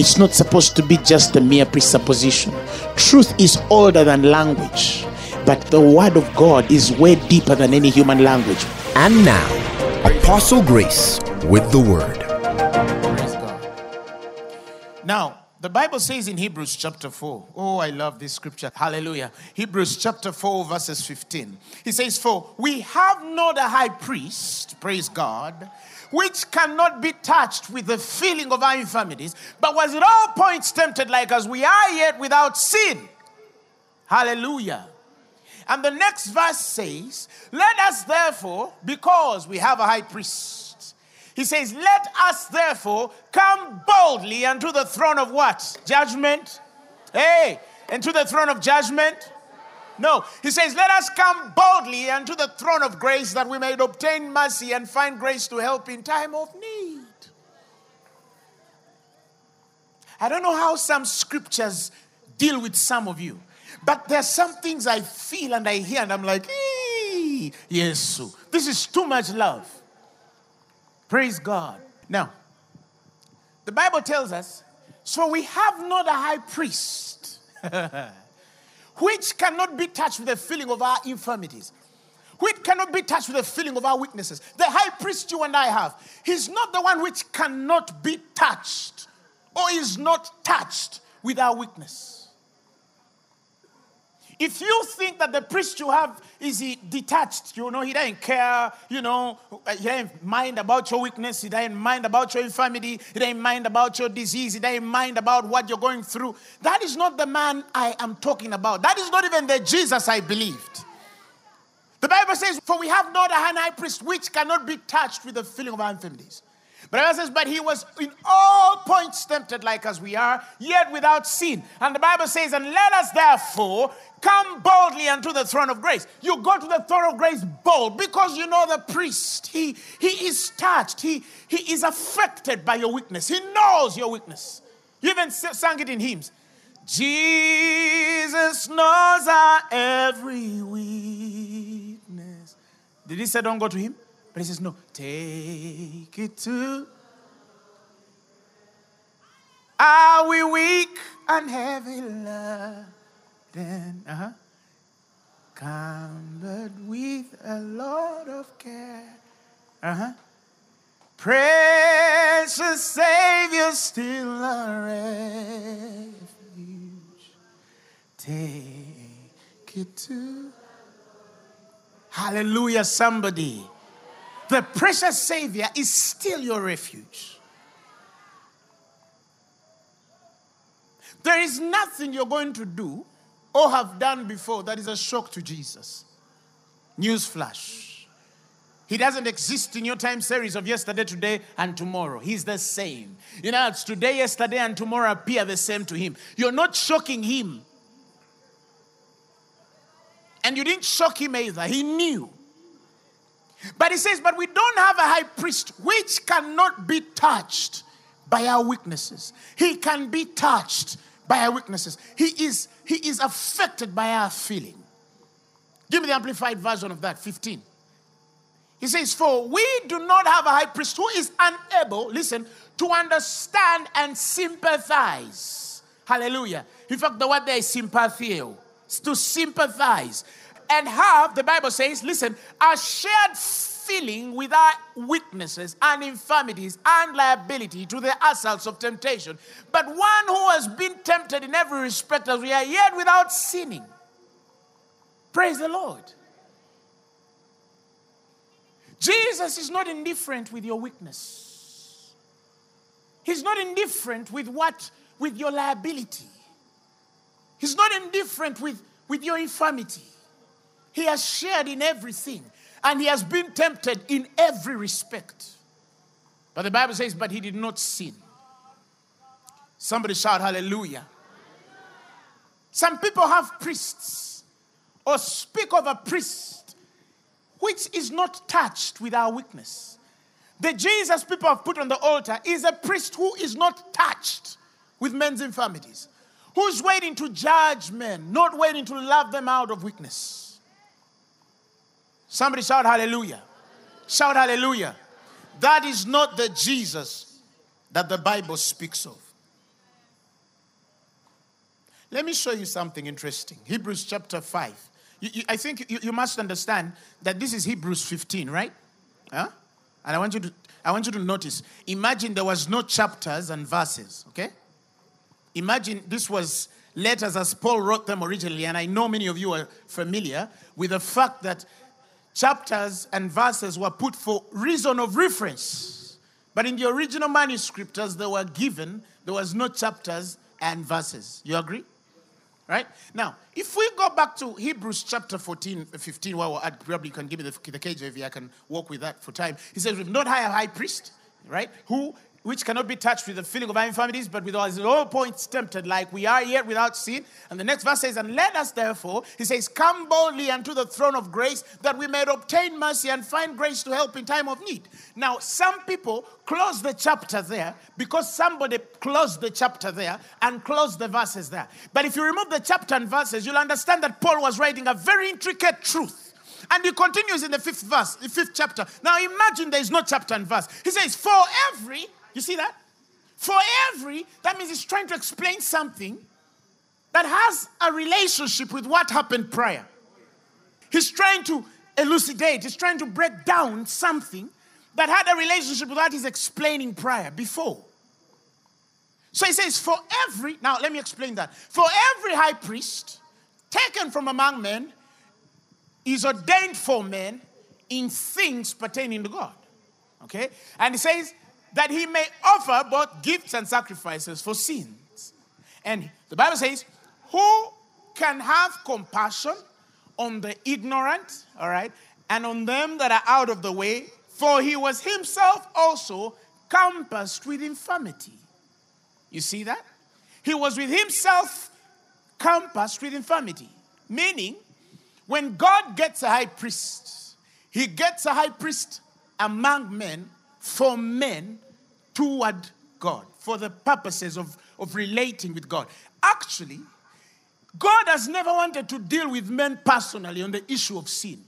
It's not supposed to be just a mere presupposition. Truth is older than language, but the word of God is way deeper than any human language. And now, Apostle Grace with the word. Praise God. Now, the Bible says in Hebrews chapter 4, oh, I love this scripture. Hallelujah. Hebrews chapter 4, verses 15. He says, For we have not a high priest, praise God, which cannot be touched with the feeling of our infirmities, but was at all points tempted like as we are, yet without sin. Hallelujah. And the next verse says, Let us therefore, because we have a high priest, he says, Let us therefore come boldly unto the throne of what? Judgment. Hey, into the throne of judgment. No, he says, Let us come boldly unto the throne of grace that we may obtain mercy and find grace to help in time of need. I don't know how some scriptures deal with some of you, but there's some things I feel and I hear, and I'm like, "Ee, yes, this is too much love. Praise God. Now, the Bible tells us, so we have not a high priest which cannot be touched with the feeling of our infirmities, which cannot be touched with the feeling of our weaknesses. The high priest you and I have, he's not the one which cannot be touched or is not touched with our weakness. If you think that the priest you have is he detached, you know, he doesn't care, you know, he doesn't mind about your weakness, he doesn't mind about your infirmity, he doesn't mind about your disease, he doesn't mind about what you're going through. That is not the man I am talking about. That is not even the Jesus I believed. The Bible says, For we have not a high priest which cannot be touched with the feeling of our infirmities. But says, But he was in all points tempted like as we are, yet without sin. And the Bible says, And let us therefore come boldly unto the throne of grace. You go to the throne of grace bold because you know the priest. He, he is touched, he, he is affected by your weakness, he knows your weakness. You even sang it in hymns. Jesus knows our every weakness. Did he say, Don't go to him? But he says, No, take it to. Are we weak and heavy laden? Uh-huh. Cumbered with a lot of care. Uh-huh. Precious Savior, still a refuge. Take it to. Hallelujah, somebody. The precious Savior is still your refuge. There is nothing you're going to do or have done before that is a shock to Jesus. Newsflash. He doesn't exist in your time series of yesterday, today, and tomorrow. He's the same. You know, it's today, yesterday, and tomorrow appear the same to him. You're not shocking him. And you didn't shock him either. He knew. But he says, But we don't have a high priest which cannot be touched by our weaknesses. He can be touched by our weaknesses. He is, he is affected by our feeling. Give me the amplified version of that, 15. He says, For we do not have a high priest who is unable, listen, to understand and sympathize. Hallelujah. In fact, the word there is sympathio, it's to sympathize. And have, the Bible says, listen, a shared feeling with our weaknesses and infirmities and liability to the assaults of temptation. But one who has been tempted in every respect as we are, yet without sinning. Praise the Lord. Jesus is not indifferent with your weakness. He's not indifferent with what with your liability. He's not indifferent with, with your infirmity. He has shared in everything and he has been tempted in every respect. But the Bible says, but he did not sin. Somebody shout hallelujah. Some people have priests or speak of a priest which is not touched with our weakness. The Jesus people have put on the altar is a priest who is not touched with men's infirmities, who's waiting to judge men, not waiting to love them out of weakness. Somebody shout hallelujah. Shout hallelujah. That is not the Jesus that the Bible speaks of. Let me show you something interesting. Hebrews chapter 5. You, you, I think you, you, must understand that this is Hebrews 15, right? Huh? And I want you to I want you to notice. Imagine there was no chapters and verses, okay? Imagine this was letters as Paul wrote them originally, and I know many of you are familiar with the fact that chapters and verses were put for reason of reference. But in the original manuscript, as they were given, there was no chapters and verses. You agree? Right? Now, if we go back to Hebrews chapter 14, 15, well, well probably you can give me the, the KJV, I can walk with that for time. He says, We've not high a high priest, right? Who which cannot be touched with the feeling of our infirmities, but with all, all points tempted, like we are yet without sin. And the next verse says, And let us therefore, he says, come boldly unto the throne of grace, that we may obtain mercy and find grace to help in time of need. Now, some people close the chapter there because somebody closed the chapter there and closed the verses there. But if you remove the chapter and verses, you'll understand that Paul was writing a very intricate truth. And he continues in the fifth verse, the fifth chapter. Now imagine there is no chapter and verse. He says, For every you see that? For every, that means he's trying to explain something that has a relationship with what happened prior. He's trying to elucidate, he's trying to break down something that had a relationship with what he's explaining prior, before. So he says, For every, now let me explain that. For every high priest taken from among men is ordained for men in things pertaining to God. Okay? And he says, that he may offer both gifts and sacrifices for sins. And the Bible says, Who can have compassion on the ignorant, all right, and on them that are out of the way? For he was himself also compassed with infirmity. You see that? He was with himself compassed with infirmity. Meaning, when God gets a high priest, he gets a high priest among men for men toward God, for the purposes of, of relating with God. Actually, God has never wanted to deal with men personally on the issue of sin.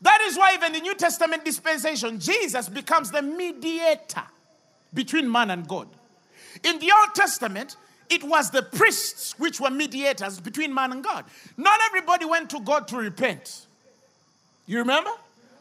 That is why, even the New Testament dispensation, Jesus becomes the mediator between man and God. In the Old Testament, it was the priests which were mediators between man and God. Not everybody went to God to repent. You remember?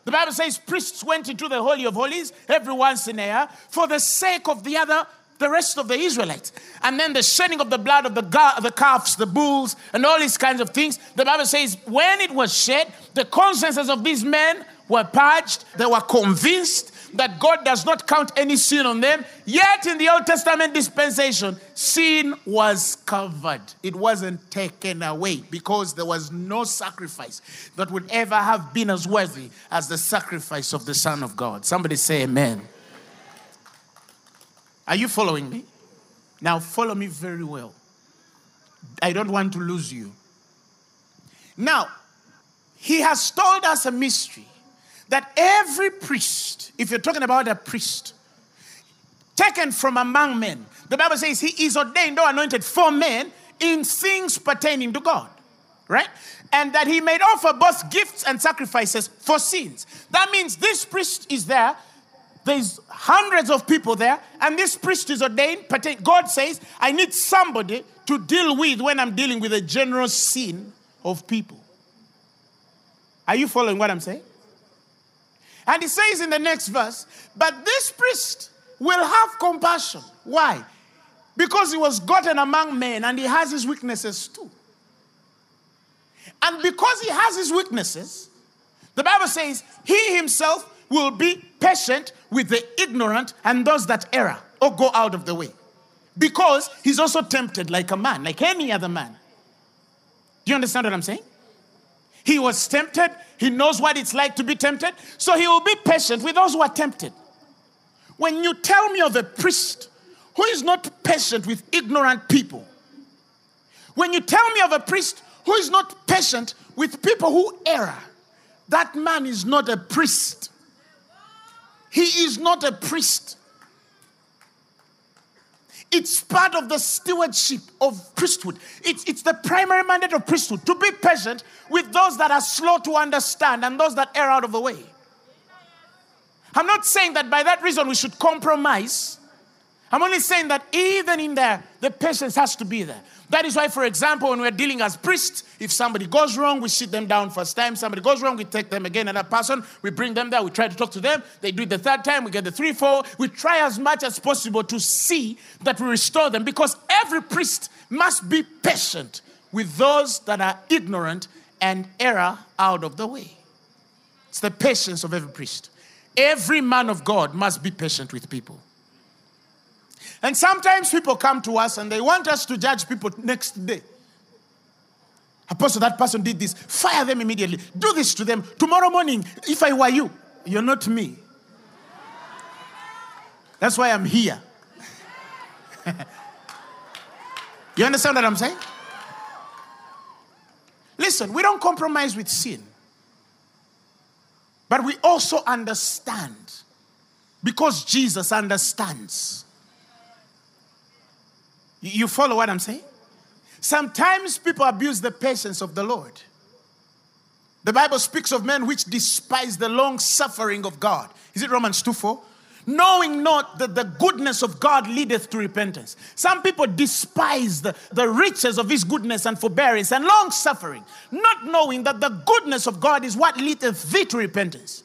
The Bible says priests went into the Holy of Holies every once in a year for the sake of the other, the rest of the Israelites. And then the shedding of the blood of the, the calves, the bulls, and all these kinds of things. The Bible says when it was shed, the consciences of these men were purged, they were convinced that God does not count any sin on them. Yet in the Old Testament dispensation, sin was covered. It wasn't taken away because there was no sacrifice that would ever have been as worthy as the sacrifice of the Son of God. Somebody say amen. Are you following me? Now follow me very well. I don't want to lose you. Now, he has told us a mystery that every priest, if you're talking about a priest, taken from among men, the Bible says he is ordained or anointed for men in things pertaining to God, right? And that he may offer both gifts and sacrifices for sins. That means this priest is there. There's hundreds of people there, and this priest is ordained. God says, I need somebody to deal with when I'm dealing with a general sin of people. Are you following what I'm saying? And he says in the next verse, but this priest will have compassion. Why? Because he was gotten among men and he has his weaknesses too. And because he has his weaknesses, the Bible says he himself will be patient with the ignorant and those that err or go out of the way. Because he's also tempted like a man, like any other man. Do you understand what I'm saying? He was tempted. He knows what it's like to be tempted. So he will be patient with those who are tempted. When you tell me of a priest who is not patient with ignorant people, When you tell me of a priest who is not patient with people who err, that man is not a priest. He is not a priest. It's part of the stewardship of priesthood. It's, it's the primary mandate of priesthood to be patient with those that are slow to understand and those that err out of the way. I'm not saying that by that reason we should compromise. I'm only saying that even in there, the patience has to be there. That is why, for example, when we're dealing as priests, if somebody goes wrong, we sit them down first time. Somebody goes wrong, we take them again, another person, we bring them there, we try to talk to them. They do it the third time, we get the three, four. We try as much as possible to see that we restore them because every priest must be patient with those that are ignorant and error out of the way. It's the patience of every priest. Every man of God must be patient with people. And sometimes people come to us and they want us to judge people next day. Apostle, that person did this. Fire them immediately. Do this to them. Tomorrow morning, if I were you, you're not me. That's why I'm here. you understand what I'm saying? Listen, we don't compromise with sin. But we also understand because Jesus understands. You follow what I'm saying? Sometimes people abuse the patience of the Lord. The Bible speaks of men which despise the long suffering of God. Is it Romans 2 4? Knowing not that the goodness of God leadeth to repentance. Some people despise the, the riches of his goodness and forbearance and long suffering, not knowing that the goodness of God is what leadeth thee to repentance.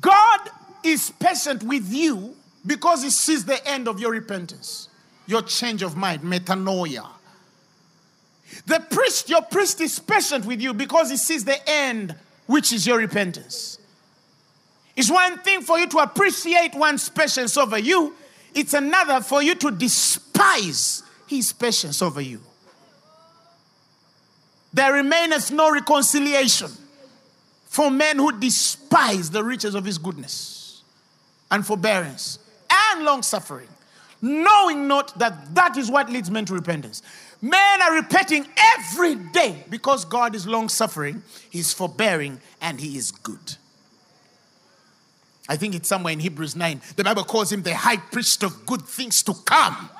God is patient with you because he sees the end of your repentance your change of mind, metanoia. The priest, your priest is patient with you because he sees the end, which is your repentance. It's one thing for you to appreciate one's patience over you, it's another for you to despise his patience over you. There remaineth no reconciliation for men who despise the riches of his goodness and forbearance and long suffering knowing not that that is what leads men to repentance. Men are repenting every day because God is long suffering, He's forbearing, and He is good. I think it's somewhere in Hebrews 9. The Bible calls him the high priest of good things to come.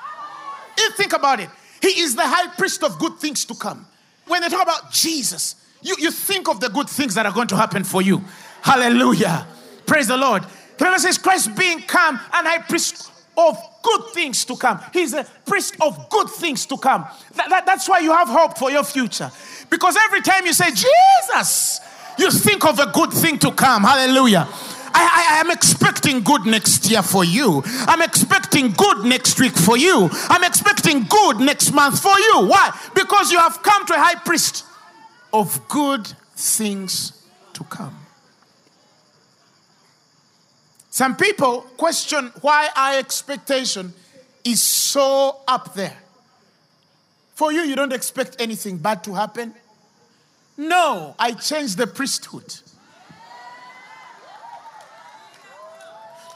You think about it. He is the high priest of good things to come. When they talk about Jesus, you, you think of the good things that are going to happen for you. Hallelujah. Praise the Lord. The Bible says, Christ being come and high priest of good things to come. He's a priest of good things to come. That, that, that's why you have hope for your future. Because every time you say, Jesus, you think of a good thing to come. Hallelujah. I, I, am expecting good next year for you. I'm expecting good next week for you. I'm expecting good next month for you. Why? Because you have come to a high priest of good things to come. Some people question why our expectation is so up there. For you, you don't expect anything bad to happen. No, I changed the priesthood.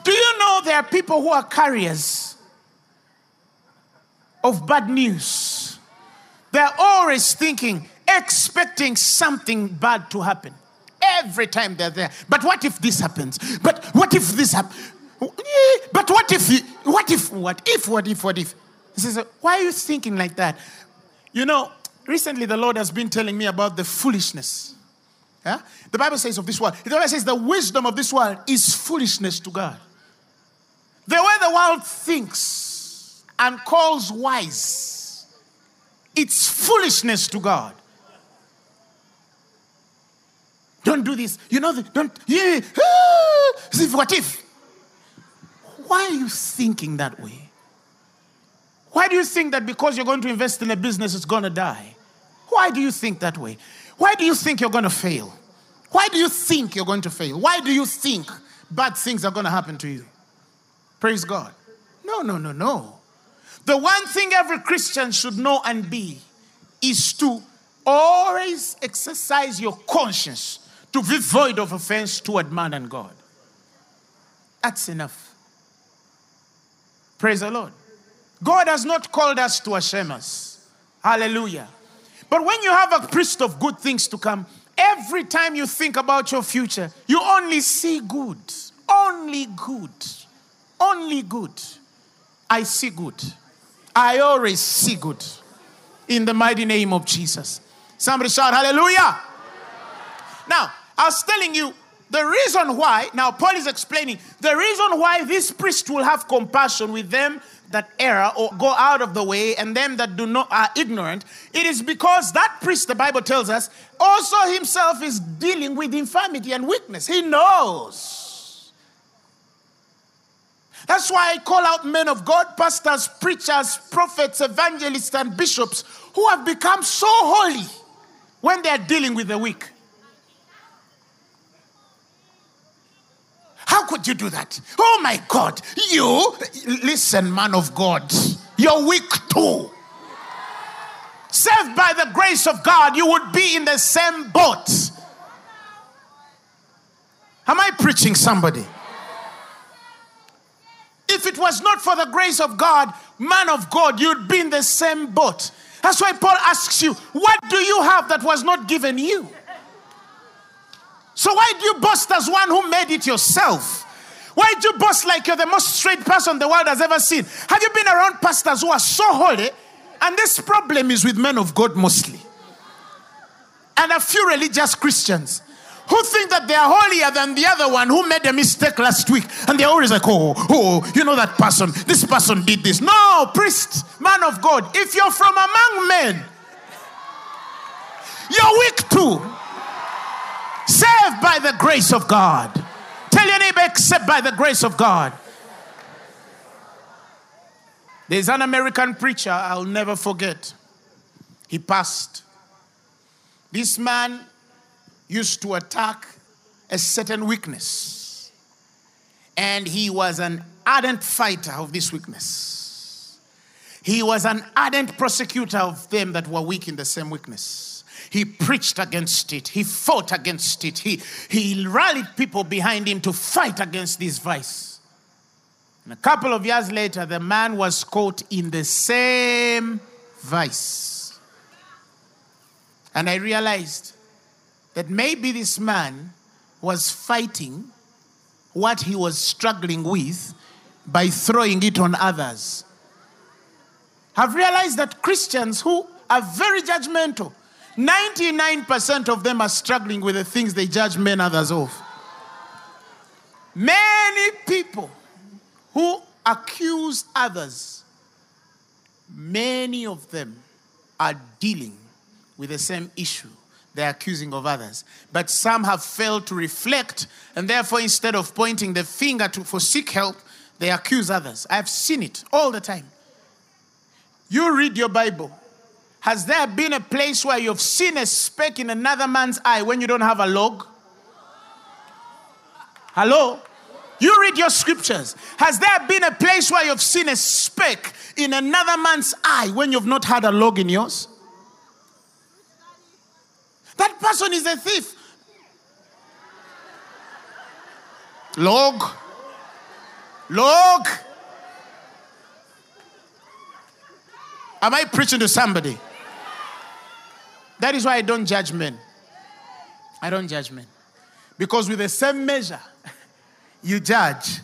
Do you know there are people who are carriers of bad news? They're always thinking, expecting something bad to happen every time they're there. But what if this happens? But what if this happens? But what if, what if, what if, what if, what if? He says, Why are you thinking like that? You know, recently the Lord has been telling me about the foolishness. Yeah? The Bible says of this world, the Bible says the wisdom of this world is foolishness to God. The way the world thinks and calls wise, it's foolishness to God. Don't do this. You know, don't. Yeah. Ah, what if? Why are you thinking that way? Why do you think that because you're going to invest in a business, it's going to die? Why do you think that way? Why do you think you're going to fail? Why do you think you're going to fail? Why do you think bad things are going to happen to you? Praise God. No, no, no, no. The one thing every Christian should know and be is to always exercise your conscience to be void of offense toward man and God. That's enough. Praise the Lord. God has not called us to shame us. Hallelujah. But when you have a priest of good things to come, every time you think about your future, you only see good. Only good. Only good. I see good. I always see good. In the mighty name of Jesus. Somebody shout hallelujah. Now, I was telling you the reason why, now Paul is explaining the reason why this priest will have compassion with them that err or go out of the way and them that do not are ignorant it is because that priest the bible tells us also himself is dealing with infirmity and weakness. He knows. That's why i call out men of god pastors preachers prophets evangelists and bishops who have become so holy when they are dealing with the weak How could you do that? Oh my God. You, listen, man of God, you're weak too. Saved by the grace of God, you would be in the same boat. Am I preaching somebody? If it was not for the grace of God, man of God, you'd be in the same boat. That's why Paul asks you, What do you have that was not given you? So why do you boast as one who made it yourself? Why do you boast like you're the most straight person the world has ever seen? Have you been around pastors who are so holy? And this problem is with men of God mostly. And a few religious Christians who think that they are holier than the other one who made a mistake last week. And they're always like, oh, oh, you know that person, this person did this. No, priest, man of God, if you're from among men, you're weak too saved by the grace of God. Tell your neighbor, except by the grace of God. There's an American preacher I'll never forget. He passed. This man used to attack a certain weakness, and he was an ardent fighter of this weakness. He was an ardent prosecutor of them that were weak in the same weakness. He preached against it. He fought against it. He, he rallied people behind him to fight against this vice. And a couple of years later, the man was caught in the same vice. And I realized that maybe this man was fighting what he was struggling with by throwing it on others. I've realized that Christians who are very judgmental, 99% of them are struggling with the things they judge men others of. Many people who accuse others, many of them are dealing with the same issue they're accusing of others. But some have failed to reflect, and therefore, instead of pointing the finger to, for seek help, they accuse others. I've seen it all the time. You read your Bible, has there been a place where you've seen a speck in another man's eye when you don't have a log? Hello? You read your scriptures. Has there been a place where you've seen a speck in another man's eye when you've not had a log in yours? That person is a thief. Log. Log. Am I preaching to somebody? That is why I don't judge men. I don't judge men. Because with the same measure you judge,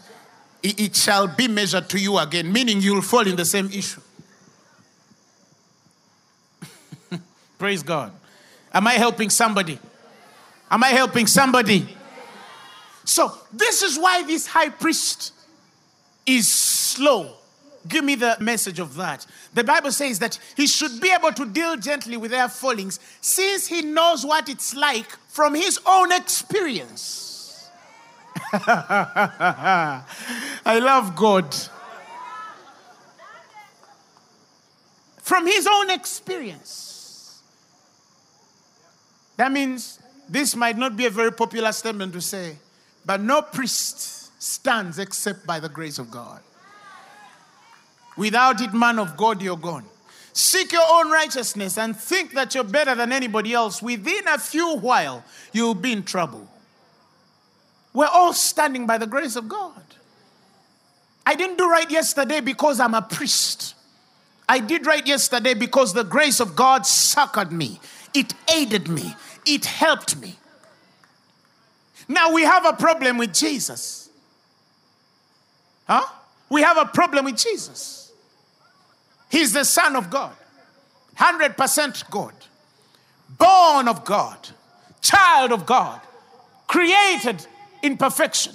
it, shall be measured to you again, meaning you'll fall in the same issue. Praise God. Am I helping somebody? Am I helping somebody? So, this is why this high priest is slow Give me the message of that. The Bible says that he should be able to deal gently with their fallings since he knows what it's like from his own experience. I love God. From his own experience. That means this might not be a very popular statement to say, but no priest stands except by the grace of God. Without it, man of God, you're gone. Seek your own righteousness and think that you're better than anybody else. Within a few while, you'll be in trouble. We're all standing by the grace of God. I didn't do right yesterday because I'm a priest. I did right yesterday because the grace of God succored me, it aided me, it helped me. Now we have a problem with Jesus. Huh? We have a problem with Jesus. He's the Son of God, 100% God, born of God, child of God, created in perfection.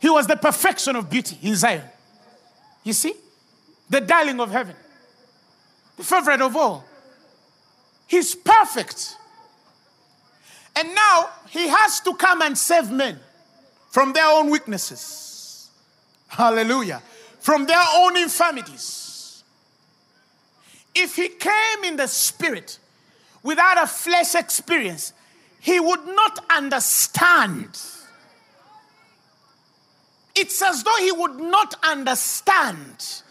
He was the perfection of beauty in Zion. You see? The darling of heaven, the favorite of all. He's perfect. And now he has to come and save men from their own weaknesses. Hallelujah. From their own infirmities. If he came in the spirit without a flesh experience, he would not understand. It's as though he would not understand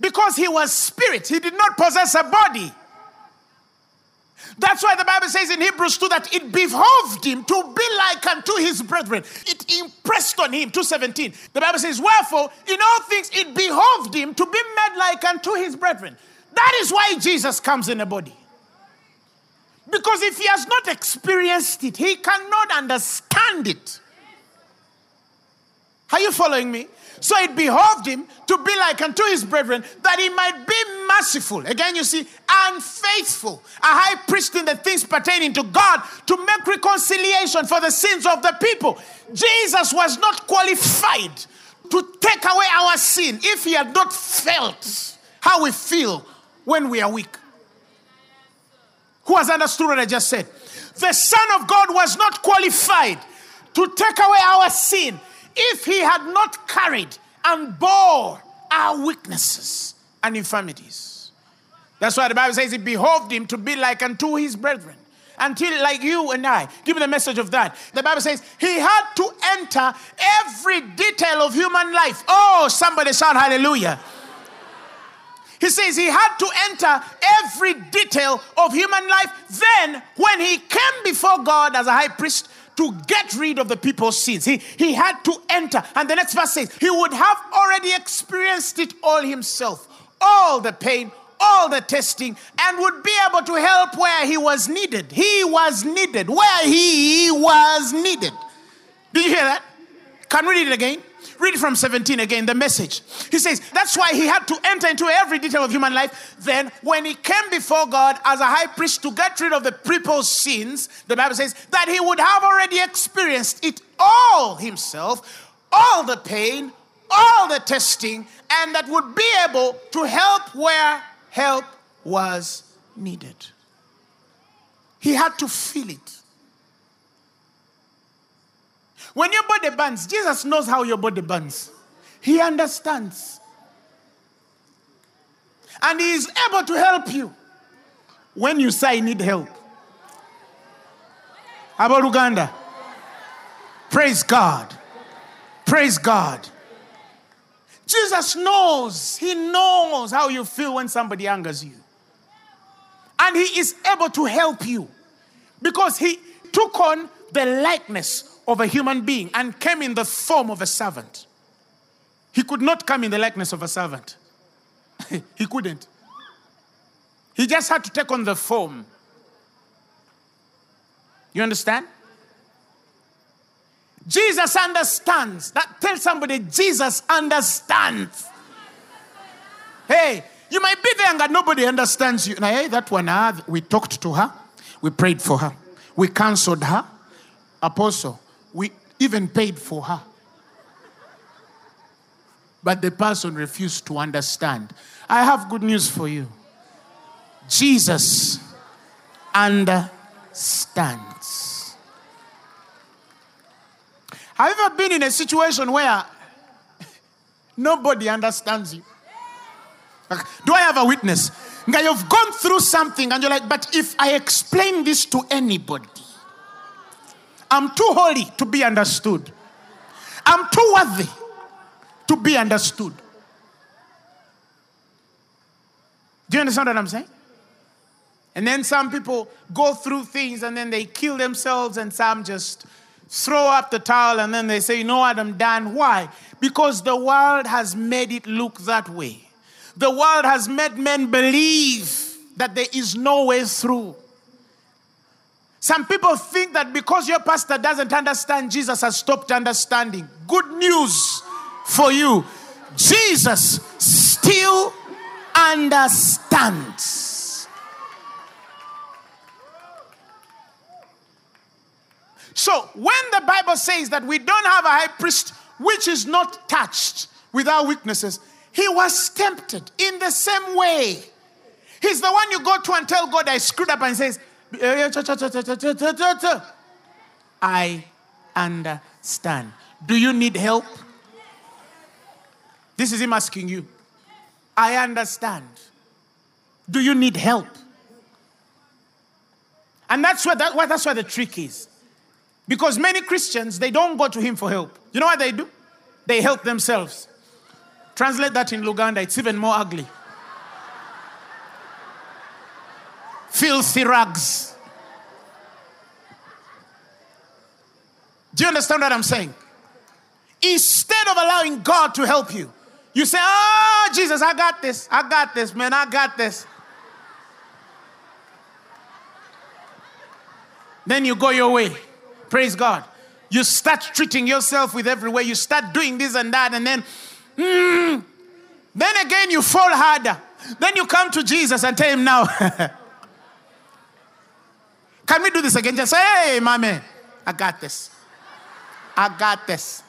because he was spirit, he did not possess a body. That's why the Bible says in Hebrews 2 that it behoved him to be like unto his brethren. It impressed on him, 217. The Bible says, Wherefore, in all things it behoved him to be made like unto his brethren. That is why Jesus comes in a body. Because if he has not experienced it, he cannot understand it. Are you following me? So it behoved him to be like unto his brethren, that he might be merciful. Again, you see, unfaithful, a high priest in the things pertaining to God to make reconciliation for the sins of the people. Jesus was not qualified to take away our sin if he had not felt how we feel when we are weak. Who has understood what I just said? The Son of God was not qualified to take away our sin if he had not carried and bore our weaknesses and infirmities. That's why the Bible says it behoved him to be like unto his brethren. Until, like you and I, give me the message of that. The Bible says he had to enter every detail of human life. Oh, somebody shout hallelujah. He says he had to enter every detail of human life. Then, when he came before God as a high priest, to get rid of the people's sins. He, he had to enter. And the next verse says, He would have already experienced it all himself, all the pain, all the testing, and would be able to help where he was needed. He was needed, where he was needed. Did you hear that? Can we read it again? Read from 17 again, the message. He says, That's why he had to enter into every detail of human life. Then, when he came before God as a high priest to get rid of the people's sins, the Bible says that he would have already experienced it all himself, all the pain, all the testing, and that would be able to help where help was needed. He had to feel it. When your body burns, Jesus knows how your body burns. He understands. And He is able to help you when you say, I need help. How about Uganda? Praise God. Praise God. Jesus knows, He knows how you feel when somebody angers you. And He is able to help you because He took on the likeness of a human being and came in the form of a servant. He could not come in the likeness of a servant. he couldn't. He just had to take on the form. You understand? Jesus understands. That tell somebody Jesus understands. Hey, you might be there and nobody understands you. Now, hey, that one, uh, we talked to her, we prayed for her, we counseled her. Apostle, we even paid for her. But the person refused to understand. I have good news for you. Jesus understands. Have you ever been in a situation where nobody understands you? Do I have a witness? You've gone through something and you're like, but if I explain this to anybody, I'm too holy to be understood. I'm too worthy to be understood. Do you understand what I'm saying? And then some people go through things and then they kill themselves, and some just throw up the towel and then they say, You know what, I'm done. Why? Because the world has made it look that way. The world has made men believe that there is no way through. Some people think that because your pastor doesn't understand, Jesus has stopped understanding. Good news for you Jesus still understands. So, when the Bible says that we don't have a high priest which is not touched with our weaknesses, he was tempted in the same way. He's the one you go to and tell God I screwed up and says, I understand. Do you need help? This is him asking you. I understand. Do you need help? And that's where, that, that's where the trick is. Because many Christians, they don't go to him for help. You know what they do? They help themselves. Translate that in Luganda, it's even more ugly. Filthy rags. Do you understand what I'm saying? Instead of allowing God to help you, you say, Oh, Jesus, I got this. I got this, man. I got this. Then you go your way. Praise God. You start treating yourself with every way. You start doing this and that, and then, mm, then again you fall harder. Then you come to Jesus and tell him, Now, can we do this again? Just say, Hey, my man, I got this. I got this.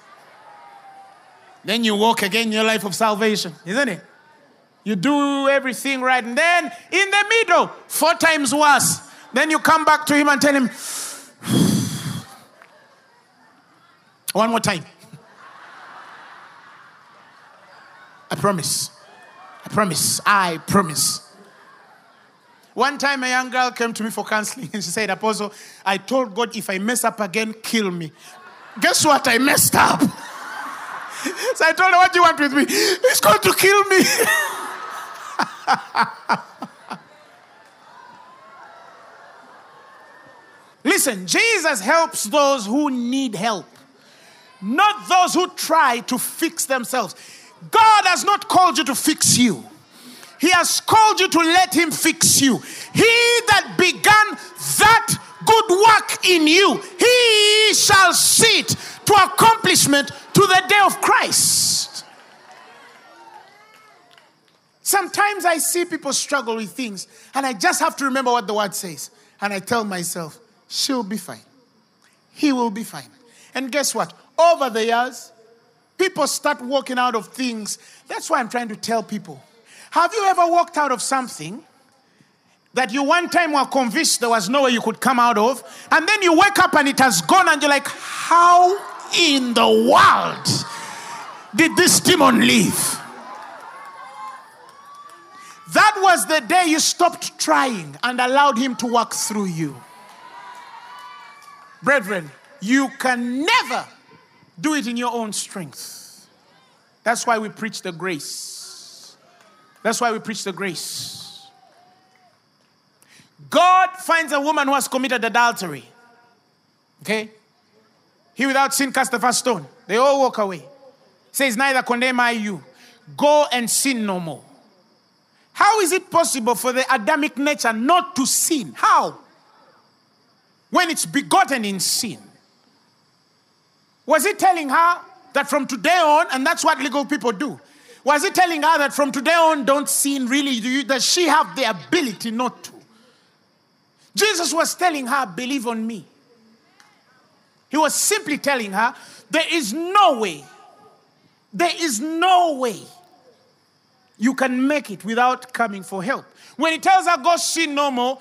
Then you walk again your life of salvation, isn't it? You do everything right, and then in the middle, four times worse. Then you come back to him and tell him, one more time. I promise. I promise. I promise. One time, a young girl came to me for counseling and she said, Apostle, I told God if I mess up again, kill me. Guess what? I messed up. So I told her, What do you want with me? He's going to kill me. Listen, Jesus helps those who need help, not those who try to fix themselves. God has not called you to fix you. He has called you to let him fix you. He that began that good work in you, he shall see it to accomplishment to the day of Christ. Sometimes I see people struggle with things, and I just have to remember what the word says. And I tell myself, she'll be fine. He will be fine. And guess what? Over the years, people start walking out of things. That's why I'm trying to tell people. Have you ever walked out of something that you one time were convinced there was no way you could come out of, and then you wake up and it has gone, and you're like, how in the world did this demon leave? That was the day you stopped trying and allowed him to work through you. Brethren, you can never do it in your own strength. That's why we preach the grace. That's why we preach the grace. God finds a woman who has committed adultery. Okay? He without sin cast the first stone. They all walk away. Says, Neither condemn I you. Go and sin no more. How is it possible for the Adamic nature not to sin? How? When it's begotten in sin. Was he telling her that from today on, and that's what legal people do? Was he telling her that from today on, don't sin really? Do you, does she have the ability not to? Jesus was telling her, believe on me. He was simply telling her, there is no way, there is no way you can make it without coming for help. When he tells her, go sin no more,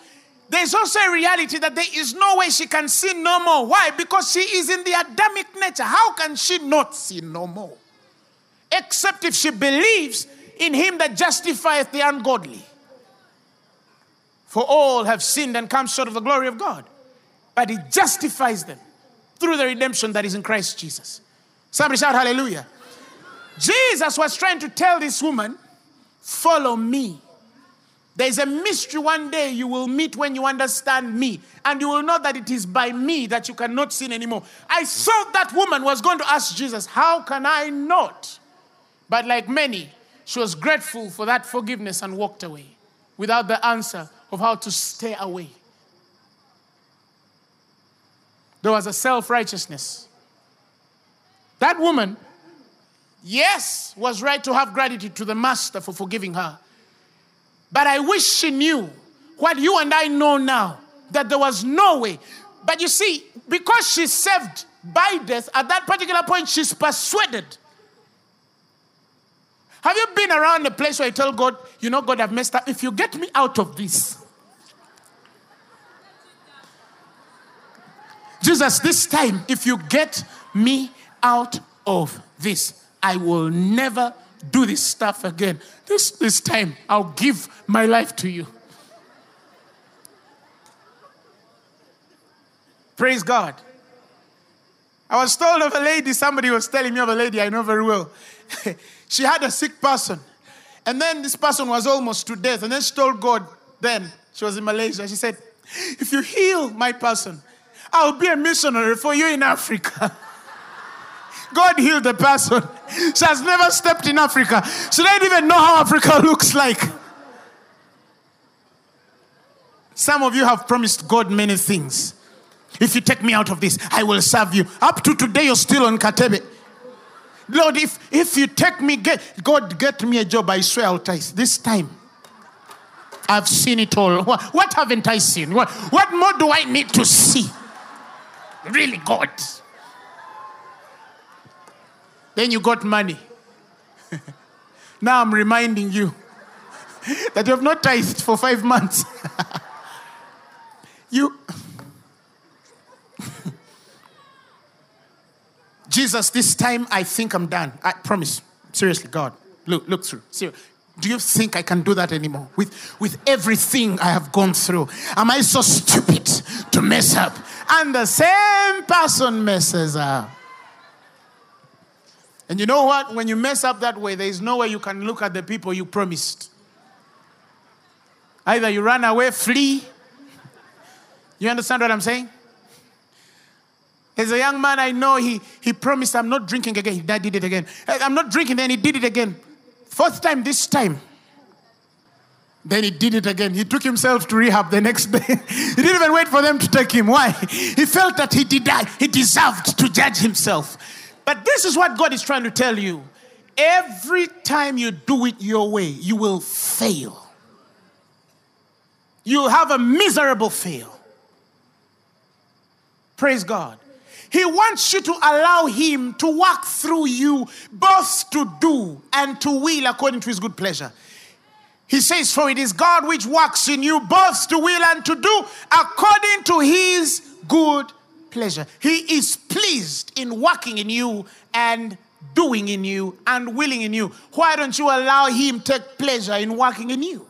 there's also a reality that there is no way she can sin no more. Why? Because she is in the Adamic nature. How can she not sin no more? Except if she believes in him that justifieth the ungodly. For all have sinned and come short of the glory of God. But he justifies them through the redemption that is in Christ Jesus. Somebody shout hallelujah. Jesus was trying to tell this woman, follow me. There's a mystery one day you will meet when you understand me, and you will know that it is by me that you cannot sin anymore. I thought that woman was going to ask Jesus, How can I not? But like many, she was grateful for that forgiveness and walked away without the answer of how to stay away. There was a self righteousness. That woman, yes, was right to have gratitude to the master for forgiving her. But I wish she knew what you and I know now that there was no way. But you see, because she's saved by death, at that particular point, she's persuaded. Have you been around a place where you tell God, you know, God, I've messed up. If you get me out of this, Jesus, this time, if you get me out of this, I will never do this stuff again. This, this time, I'll give my life to you. Praise God. I was told of a lady, somebody was telling me of a lady I know very well. she had a sick person. And then this person was almost to death. And then she told God, then she was in Malaysia. She said, If you heal my person, I'll be a missionary for you in Africa. God healed the person. She has never stepped in Africa. She doesn't even know how Africa looks like. Some of you have promised God many things. If you take me out of this, I will serve you. Up to today, you're still on Katebe. Lord, if, if you take me, get, God, get me a job, I swear I'll tithe. This time, I've seen it all. What, what haven't I seen? What, what more do I need to see? Really, God. Then you got money. now I'm reminding you that you have not tithed for five months. you. Jesus, this time I think I'm done. I promise. Seriously, God. Look, look through. Do you think I can do that anymore? With, with everything I have gone through, am I so stupid to mess up? And the same person messes up. And you know what? When you mess up that way, there is no way you can look at the people you promised. Either you run away, flee. You understand what I'm saying? There's a young man I know, he, he promised, I'm not drinking again. He did it again. I'm not drinking, then he did it again. Fourth time, this time. Then he did it again. He took himself to rehab the next day. he didn't even wait for them to take him. Why? He felt that he did that. he deserved to judge himself. But this is what God is trying to tell you. Every time you do it your way, you will fail. You'll have a miserable fail. Praise God. He wants you to allow Him to work through you, both to do and to will according to His good pleasure. He says, For it is God which works in you both to will and to do according to His good pleasure. He is pleased in working in you and doing in you and willing in you. Why don't you allow Him take pleasure in working in you?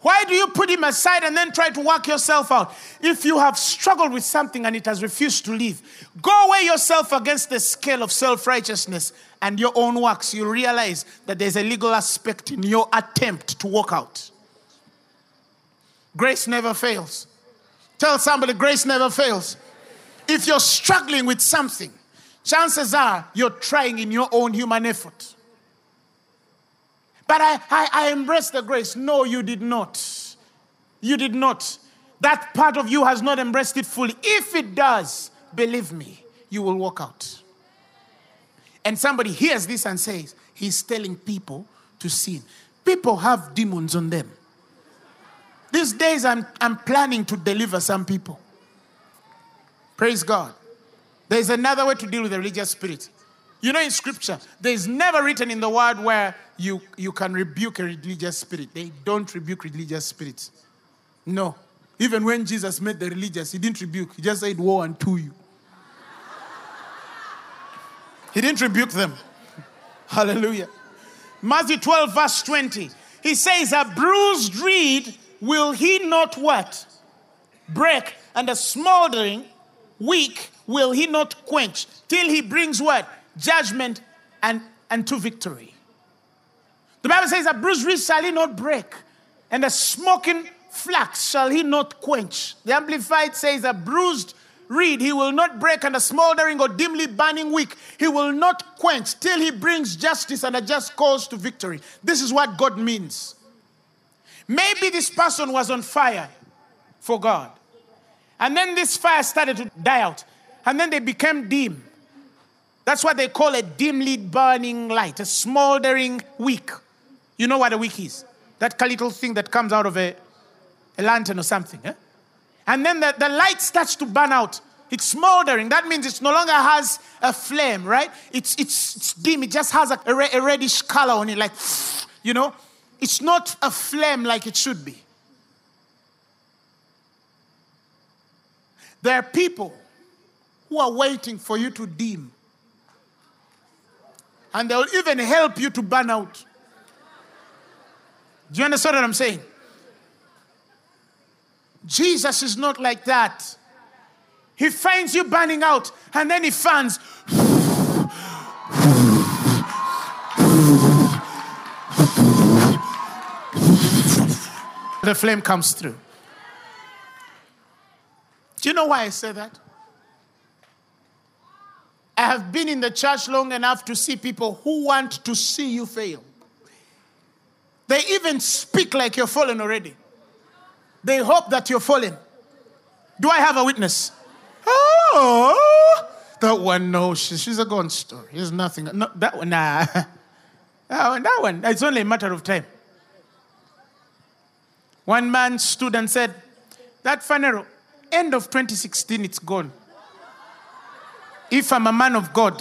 Why do you put him aside and then try to work yourself out? If you have struggled with something and it has refused to leave, go weigh yourself against the scale of self righteousness and your own works. You'll realize that there's a legal aspect in your attempt to walk out. Grace never fails. Tell somebody, grace never fails. If you're struggling with something, chances are you're trying in your own human effort. But I, I, I embrace the grace. No, you did not. You did not. That part of you has not embraced it fully. If it does, believe me, you will walk out. And somebody hears this and says, He's telling people to sin. People have demons on them. These days, I'm, I'm planning to deliver some people. Praise God. There's another way to deal with the religious spirit. You know, in scripture, there's never written in the word where you, you can rebuke a religious spirit. They don't rebuke religious spirits. No. Even when Jesus met the religious, he didn't rebuke, he just said, Woe unto you. He didn't rebuke them. Hallelujah. Matthew 12, verse 20. He says, A bruised reed will he not what? Break, and a smoldering wick will he not quench, till he brings what? judgment, and, and to victory. The Bible says, A bruised reed shall he not break, and a smoking flax shall he not quench. The Amplified says, A bruised reed he will not break under smoldering or dimly burning wick. He will not quench till he brings justice and a just cause to victory. This is what God means. Maybe this person was on fire for God. And then this fire started to die out. And then they became dim. That's what they call a dimly burning light, a smoldering wick. You know what a wick is? That little thing that comes out of a, a lantern or something. Eh? And then the, the light starts to burn out. It's smoldering. That means it no longer has a flame, right? It's, it's, it's dim. It just has a, a, a reddish color on it, like, you know? It's not a flame like it should be. There are people who are waiting for you to dim. And they'll even help you to burn out. Do you understand what I'm saying? Jesus is not like that. He finds you burning out and then he fans. the flame comes through. Do you know why I say that? I have been in the church long enough to see people who want to see you fail. They even speak like you're fallen already. They hope that you're fallen. Do I have a witness? Oh, that one, no, she, she's a gone story. There's nothing. No, that one, nah. That one, oh, that one, it's only a matter of time. One man stood and said, That Phaneroo, end of 2016, it's gone. If I'm a man of God,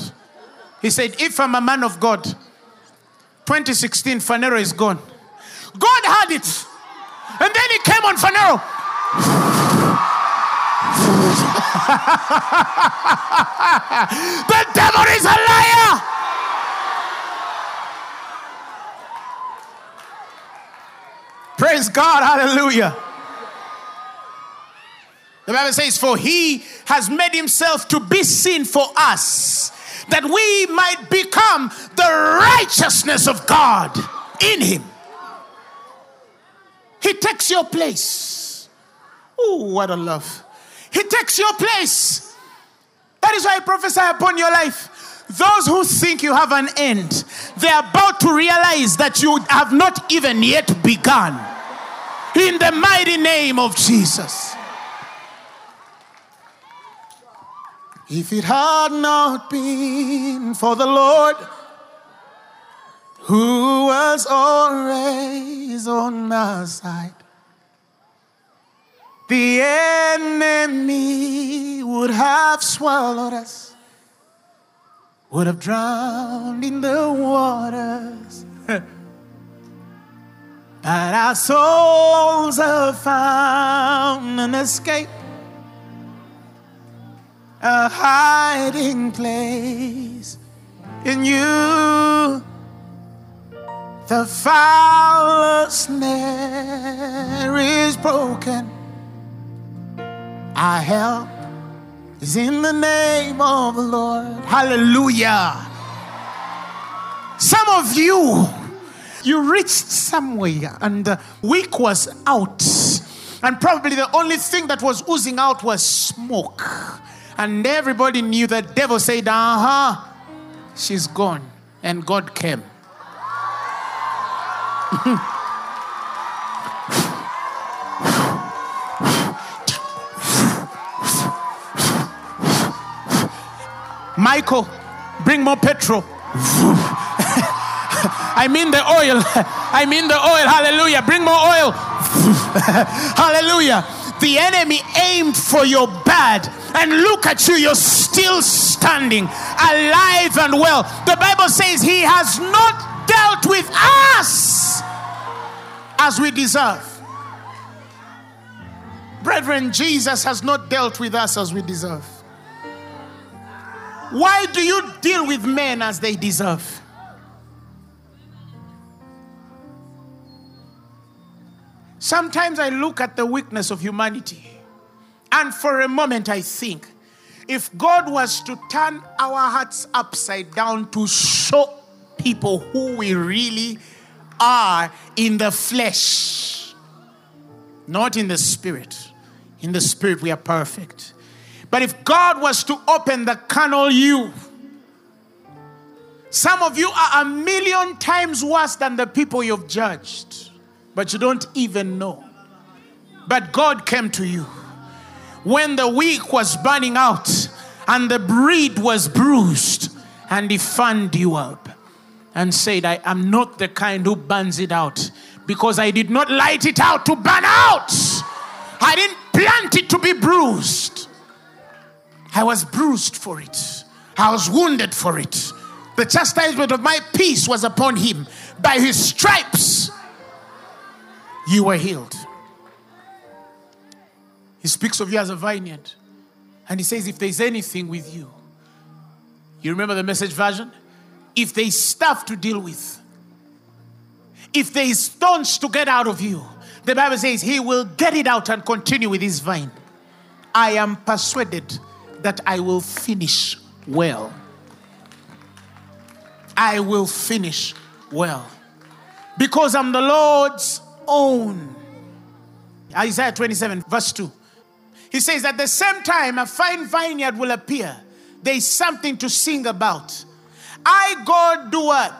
he said, If I'm a man of God, 2016 Phaneroo is gone. God had it. And then he came on Phaneroo. the devil is a liar. Praise God. Hallelujah. The Bible says, For he has made himself to be sin for us, that we might become the righteousness of God in him. He takes your place. Oh, what a love. He takes your place. That is why I prophesy upon your life. Those who think you have an end, they're about to realize that you have not even yet begun. In the mighty name of Jesus. If it had not been for the Lord who was always on my side, the enemy would have swallowed us, would have drowned in the waters. but our souls have found an escape a hiding place in you. The foul snare is broken. Our help is in the name of the Lord. Hallelujah. Some of you, you reached somewhere and the week was out. And probably the only thing that was oozing out was smoke. And everybody knew the devil said, uh huh, she's gone. And God came. Michael, bring more petrol. I mean the oil. I mean the oil. Hallelujah. Bring more oil. Hallelujah. The enemy aimed for your bad and look at you, you're still standing alive and well. The Bible says He has not dealt with us as we deserve. Brethren, Jesus has not dealt with us as we deserve. Why do you deal with men as they deserve? Sometimes I look at the weakness of humanity and for a moment, I think if God was to turn our hearts upside down to show people who we really are in the flesh, not in the spirit. In the spirit, we are perfect. But if God was to open the carnal you, some of you are a million times worse than the people you've judged, but you don't even know. But God came to you when the weak was burning out and the breed was bruised, and He fanned you up and said, I am not the kind who burns it out because I did not light it out to burn out. I didn't plant it to be bruised. I was bruised for it, I was wounded for it. The chastisement of my peace was upon him. By his stripes, you were healed. He speaks of you as a vineyard. And he says, if there's anything with you, you remember the message version? If there's stuff to deal with, if there is stones to get out of you, the Bible says he will get it out and continue with his vine. I am persuaded that I will finish well. I will finish well. Because I'm the Lord's own. Isaiah 27, verse 2. He says, At the same time, a fine vineyard will appear. There is something to sing about. I, God, do what?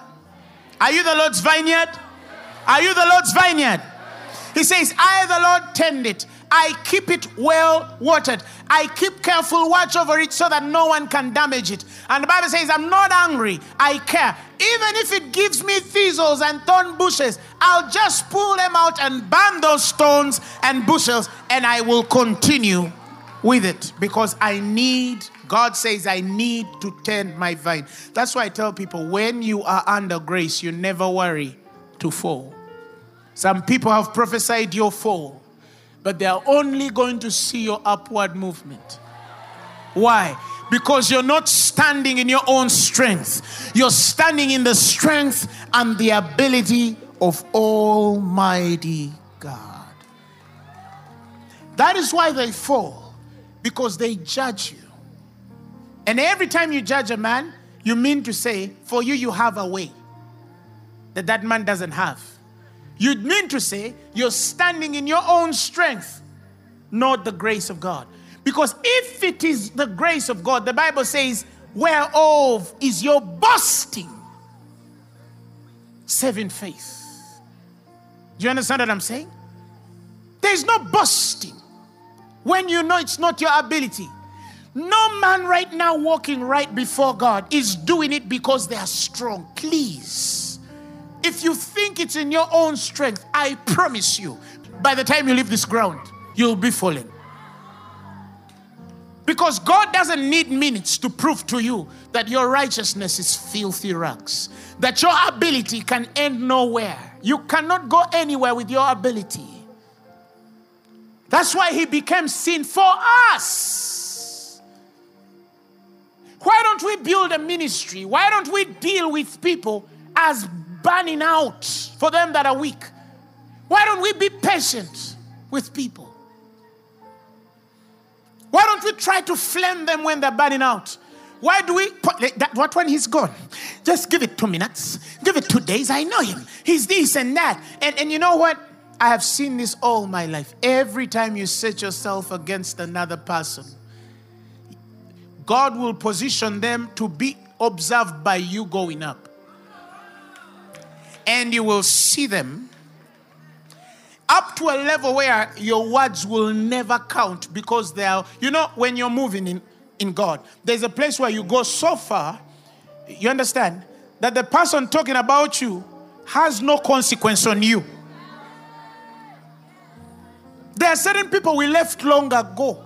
Are you the Lord's vineyard? Are you the Lord's vineyard? He says, I, the Lord, tend it. I keep it well watered. I keep careful watch over it so that no one can damage it. And the Bible says, I'm not angry. I care. Even if it gives me thistles and thorn bushes, I'll just pull them out and burn those stones and bushes, and I will continue with it because I need, God says, I need to tend my vine. That's why I tell people when you are under grace, you never worry to fall. Some people have prophesied your fall, but they are only going to see your upward movement. Why? Because you're not standing in your own strength. You're standing in the strength and the ability of Almighty God. That is why they fall, because they judge you. And every time you judge a man, you mean to say, for you, you have a way that that man doesn't have. You mean to say you're standing in your own strength, not the grace of God. Because if it is the grace of God, the Bible says, whereof is your boasting, saving faith. Do you understand what I'm saying? There's no boasting when you know it's not your ability. No man right now walking right before God is doing it because they are strong. Please. If you think it's in your own strength, I promise you, by the time you leave this ground, you'll be falling. Because God doesn't need minutes to prove to you that your righteousness is filthy rags, that your ability can end nowhere. You cannot go anywhere with your ability. That's why He became sin for us. Why don't we build a ministry? Why don't we deal with people as burning out for them that are weak? Why don't we be patient with people? Why don't we try to flame them when they're burning out? Why do we put that? What when he's gone? Just give it two minutes. Give it two days. I know him. He's this and that. And, and you know what? I have seen this all my life. Every time you set yourself against another person, God will position them to be observed by you going up. And you will see them up to a level where your words will never count because they are, you know, when you're moving in, in God, there's a place where you go so far, you understand, that the person talking about you has no consequence on you. There are certain people we left long ago.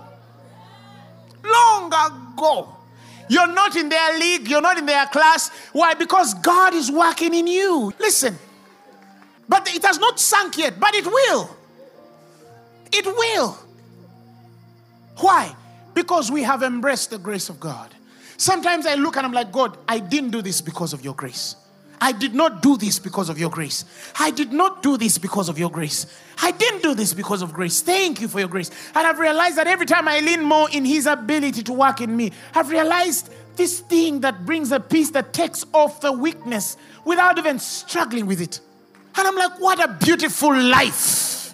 Long ago. You're not in their league, you're not in their class. Why? Because God is working in you. Listen, but it has not sunk yet, but it will. It will. Why? Because we have embraced the grace of God. Sometimes I look and I'm like, God, I didn't do this because of your grace. I did not do this because of your grace. I did not do this because of your grace. I didn't do this because of grace. Thank you for your grace. And I've realized that every time I lean more in His ability to work in me, I've realized this thing that brings a peace that takes off the weakness without even struggling with it. And I'm like, what a beautiful life.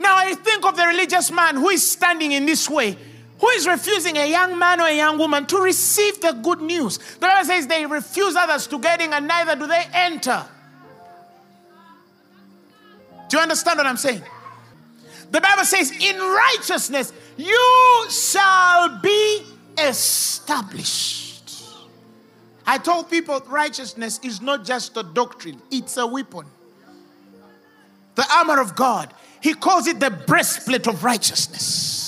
Now I think of the religious man who is standing in this way, Who is refusing a young man or a young woman to receive the good news? The Bible says they refuse others to get in and neither do they enter. Do you understand what I'm saying? The Bible says, In righteousness you shall be established. I told people righteousness is not just a doctrine, it's a weapon. The armor of God. He calls it the breastplate of righteousness.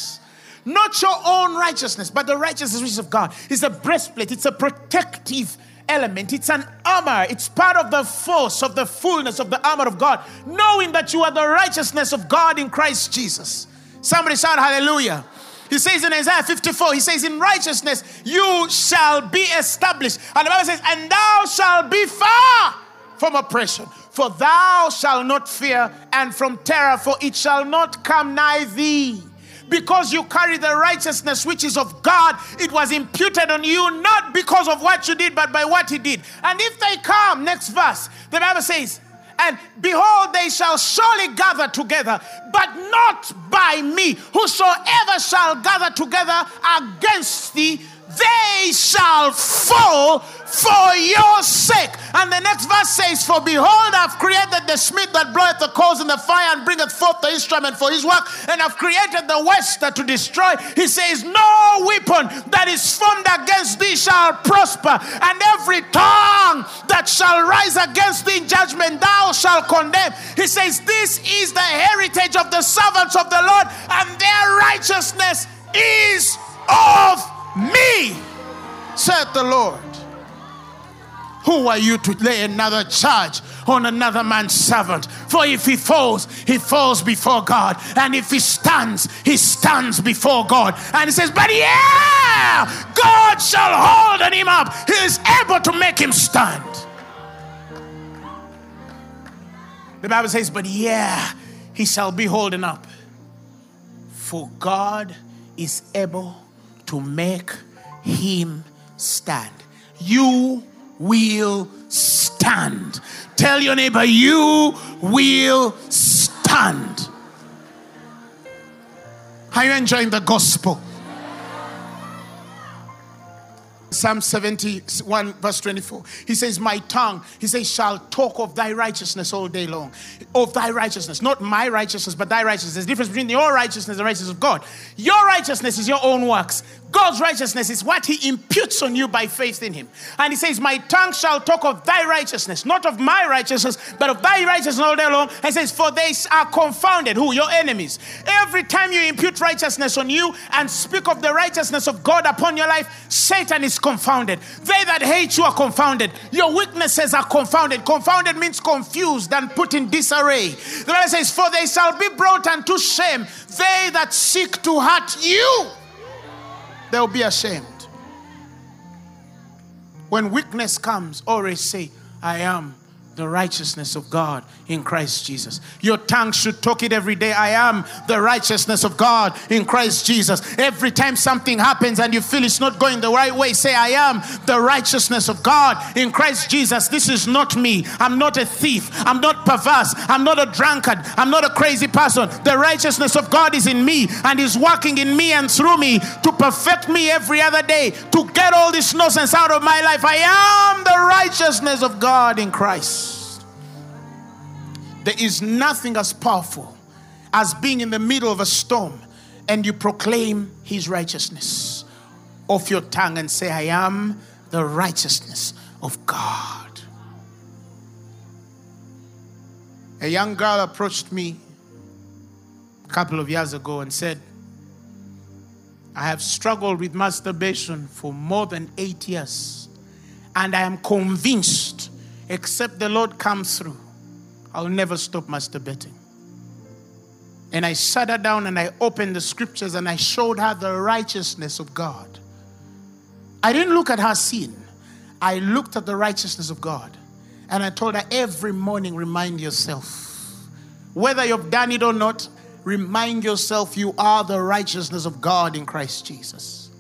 Not your own righteousness, but the righteousness of God. It's a breastplate, it's a protective element, it's an armor, it's part of the force of the fullness of the armor of God, knowing that you are the righteousness of God in Christ Jesus. Somebody shout hallelujah. He says in Isaiah 54, he says, In righteousness you shall be established. And the Bible says, And thou shalt be far from oppression. For thou shalt not fear, and from terror, for it shall not come nigh thee. Because you carry the righteousness which is of God, it was imputed on you not because of what you did, but by what He did. And if they come, next verse, the Bible says, and behold, they shall surely gather together, but not by me. Whosoever shall gather together against thee, they shall fall for your sake. And the next verse says, For behold, I've created the smith that bloweth the coals in the fire and bringeth forth the instrument for his work, and I've created the waster to destroy. He says, No weapon that is formed against thee shall prosper, and every tongue that shall rise against thee in judgment thou shalt condemn. He says, This is the heritage of the servants of the Lord, and their righteousness is of me, said the Lord. Who are you to lay another charge on another man's servant? For if he falls, he falls before God. And if he stands, he stands before God. And he says, But yeah, God shall hold him up. He is able to make him stand. The Bible says, But yeah, he shall be holding up. For God is able to make him stand. You will stand. Tell your neighbor, you will stand. Are you enjoying the gospel? Psalm 71, verse 24. He says, My tongue, he says, shall talk of thy righteousness all day long. Of thy righteousness. Not my righteousness, but thy righteousness. There's a difference between your righteousness and the righteousness of God. Your righteousness is your own works. God's righteousness is what he imputes on you by faith in him. And he says, My tongue shall talk of thy righteousness, not of my righteousness, but of thy righteousness all day long. And says, For they are confounded. Who? Your enemies. Every time you impute righteousness on you and speak of the righteousness of God upon your life, Satan is confounded. They that hate you are confounded. Your weaknesses are confounded. Confounded means confused and put in disarray. The Bible says, For they shall be brought unto shame, they that seek to hurt you they'll be ashamed. When weakness comes, always say, I am the righteousness of God in Christ Jesus. Your tongue should talk it every day. I am the righteousness of God in Christ Jesus. Every time something happens and you feel it's not going the right way, say, I am the righteousness of God in Christ Jesus. This is not me. I'm not a thief. I'm not perverse. I'm not a drunkard. I'm not a crazy person. The righteousness of God is in me and is working in me and through me to perfect me every other day, to get all this nonsense out of my life. I am the righteousness of God in Christ. There is nothing as powerful as being in the middle of a storm and you proclaim his righteousness off your tongue and say, I am the righteousness of God. A young girl approached me a couple of years ago and said, I have struggled with masturbation for more than eight years, and I am convinced, except the Lord comes through, I'll never stop masturbating. And I sat her down and I opened the scriptures and I showed her the righteousness of God. I didn't look at her sin, I looked at the righteousness of God. And I told her every morning, remind yourself, whether you've done it or not, remind yourself you are the righteousness of God in Christ Jesus.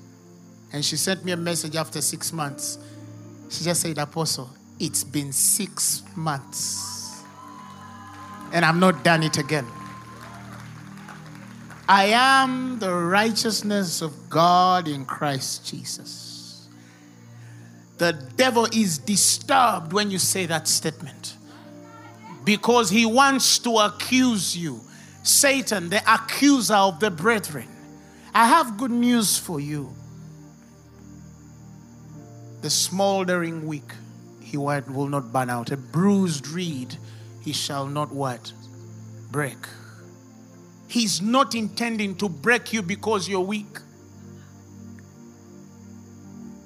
And she sent me a message after six months. She just said, Apostle, it's been six months and I've not done it again. I am the righteousness of God in Christ Jesus. The devil is disturbed when you say that statement because he wants to accuse you. Satan, the accuser of the brethren. I have good news for you. The smoldering wick he will not burn out. A bruised reed he shall not what? Break. He's not intending to break you because you're weak.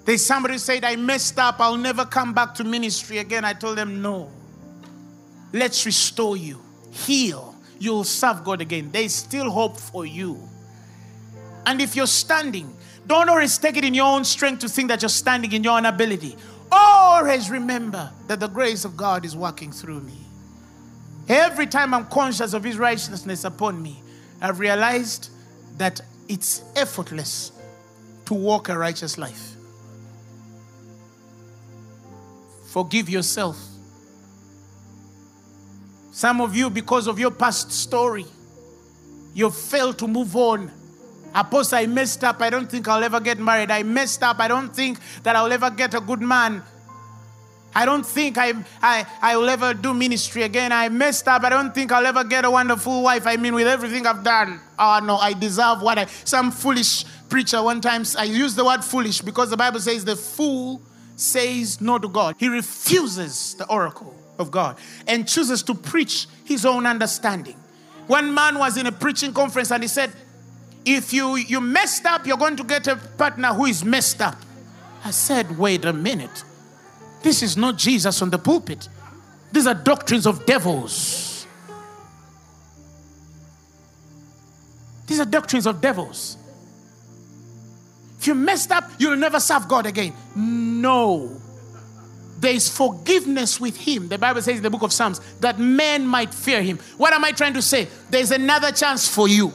There's somebody said, I messed up, I'll never come back to ministry again. I told them, no. Let's restore you, heal. You'll serve God again. There's still hope for you. And if you're standing, don't always take it in your own strength to think that you're standing in your own ability. Always remember that the grace of God is working through me. Every time I'm conscious of His righteousness upon me, I've realized that it's effortless to walk a righteous life. Forgive yourself. Some of you, because of your past story, you failed to move on. Apostle, I messed up. I don't think I'll ever get married. I messed up. I don't think that I'll ever get a good man. I don't think I, I, I will ever do ministry again. I messed up. I don't think I'll ever get a wonderful wife. I mean, with everything I've done, oh no, I deserve what I. Some foolish preacher one time, I use the word foolish because the Bible says the fool says no to God. He refuses the oracle of God and chooses to preach his own understanding. One man was in a preaching conference and he said, If you, you messed up, you're going to get a partner who is messed up. I said, Wait a minute. This is not Jesus on the pulpit. These are doctrines of devils. These are doctrines of devils. If you messed up, you'll never serve God again. No there is forgiveness with him. The Bible says in the book of Psalms that men might fear him. What am I trying to say? There's another chance for you.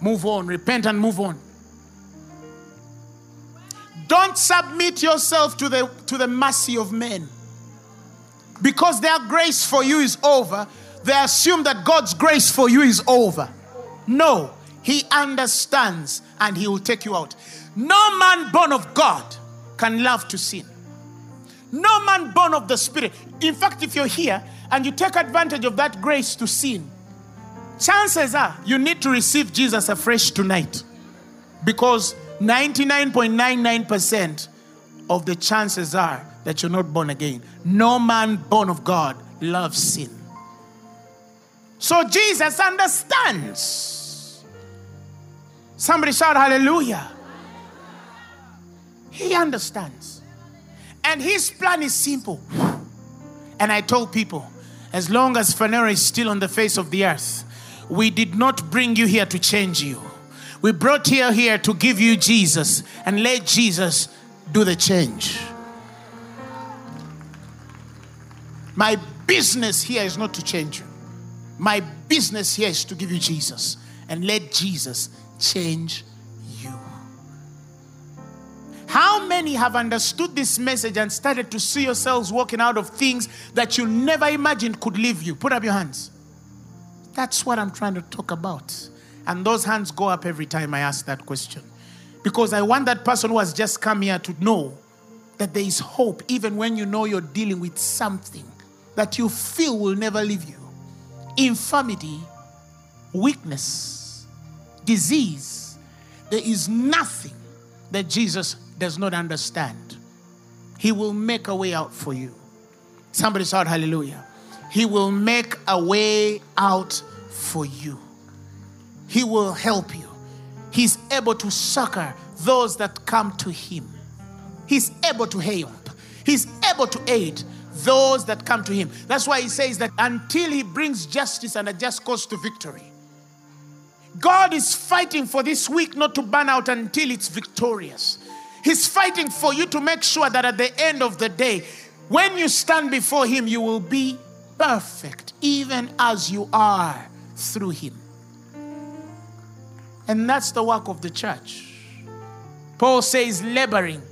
Move on, repent and move on. Don't submit yourself to the, to the mercy of men. Because their grace for you is over, they assume that God's grace for you is over. No, He understands and He will take you out. No man born of God can love to sin. No man born of the Spirit. In fact, if you're here and you take advantage of that grace to sin, chances are you need to receive Jesus afresh tonight. Because 99.99% of the chances are that you're not born again. No man born of God loves sin. So Jesus understands. Somebody shout hallelujah. He understands. And his plan is simple. And I told people, as long as Phaneroo is still on the face of the earth, we did not bring you here to change you. We brought you here to give you Jesus and let Jesus do the change. My business here is not to change you. My business here is to give you Jesus and let Jesus change you. how many have understood this message and started to see yourselves walking out of things that you never imagined could leave you? Put up your hands. That's what I'm trying to talk about. And those hands go up every time I ask that question. Because I want that person who has just come here to know that there is hope, even when you know you're dealing with something that you feel will never leave you infirmity, weakness, disease. There is nothing that Jesus does not understand, He will make a way out for you. Somebody shout hallelujah. He will make a way out for you. He will help you. He's able to succor those that come to Him. He's able to help. He's able to aid those that come to Him. That's why He says that until He brings justice and a just cause to victory, God is fighting for this week not to burn out until it's victorious. He's fighting for you to make sure that at the end of the day, when you stand before Him, you will be perfect, even as you are through Him. And that's the work of the church. Paul says, laboring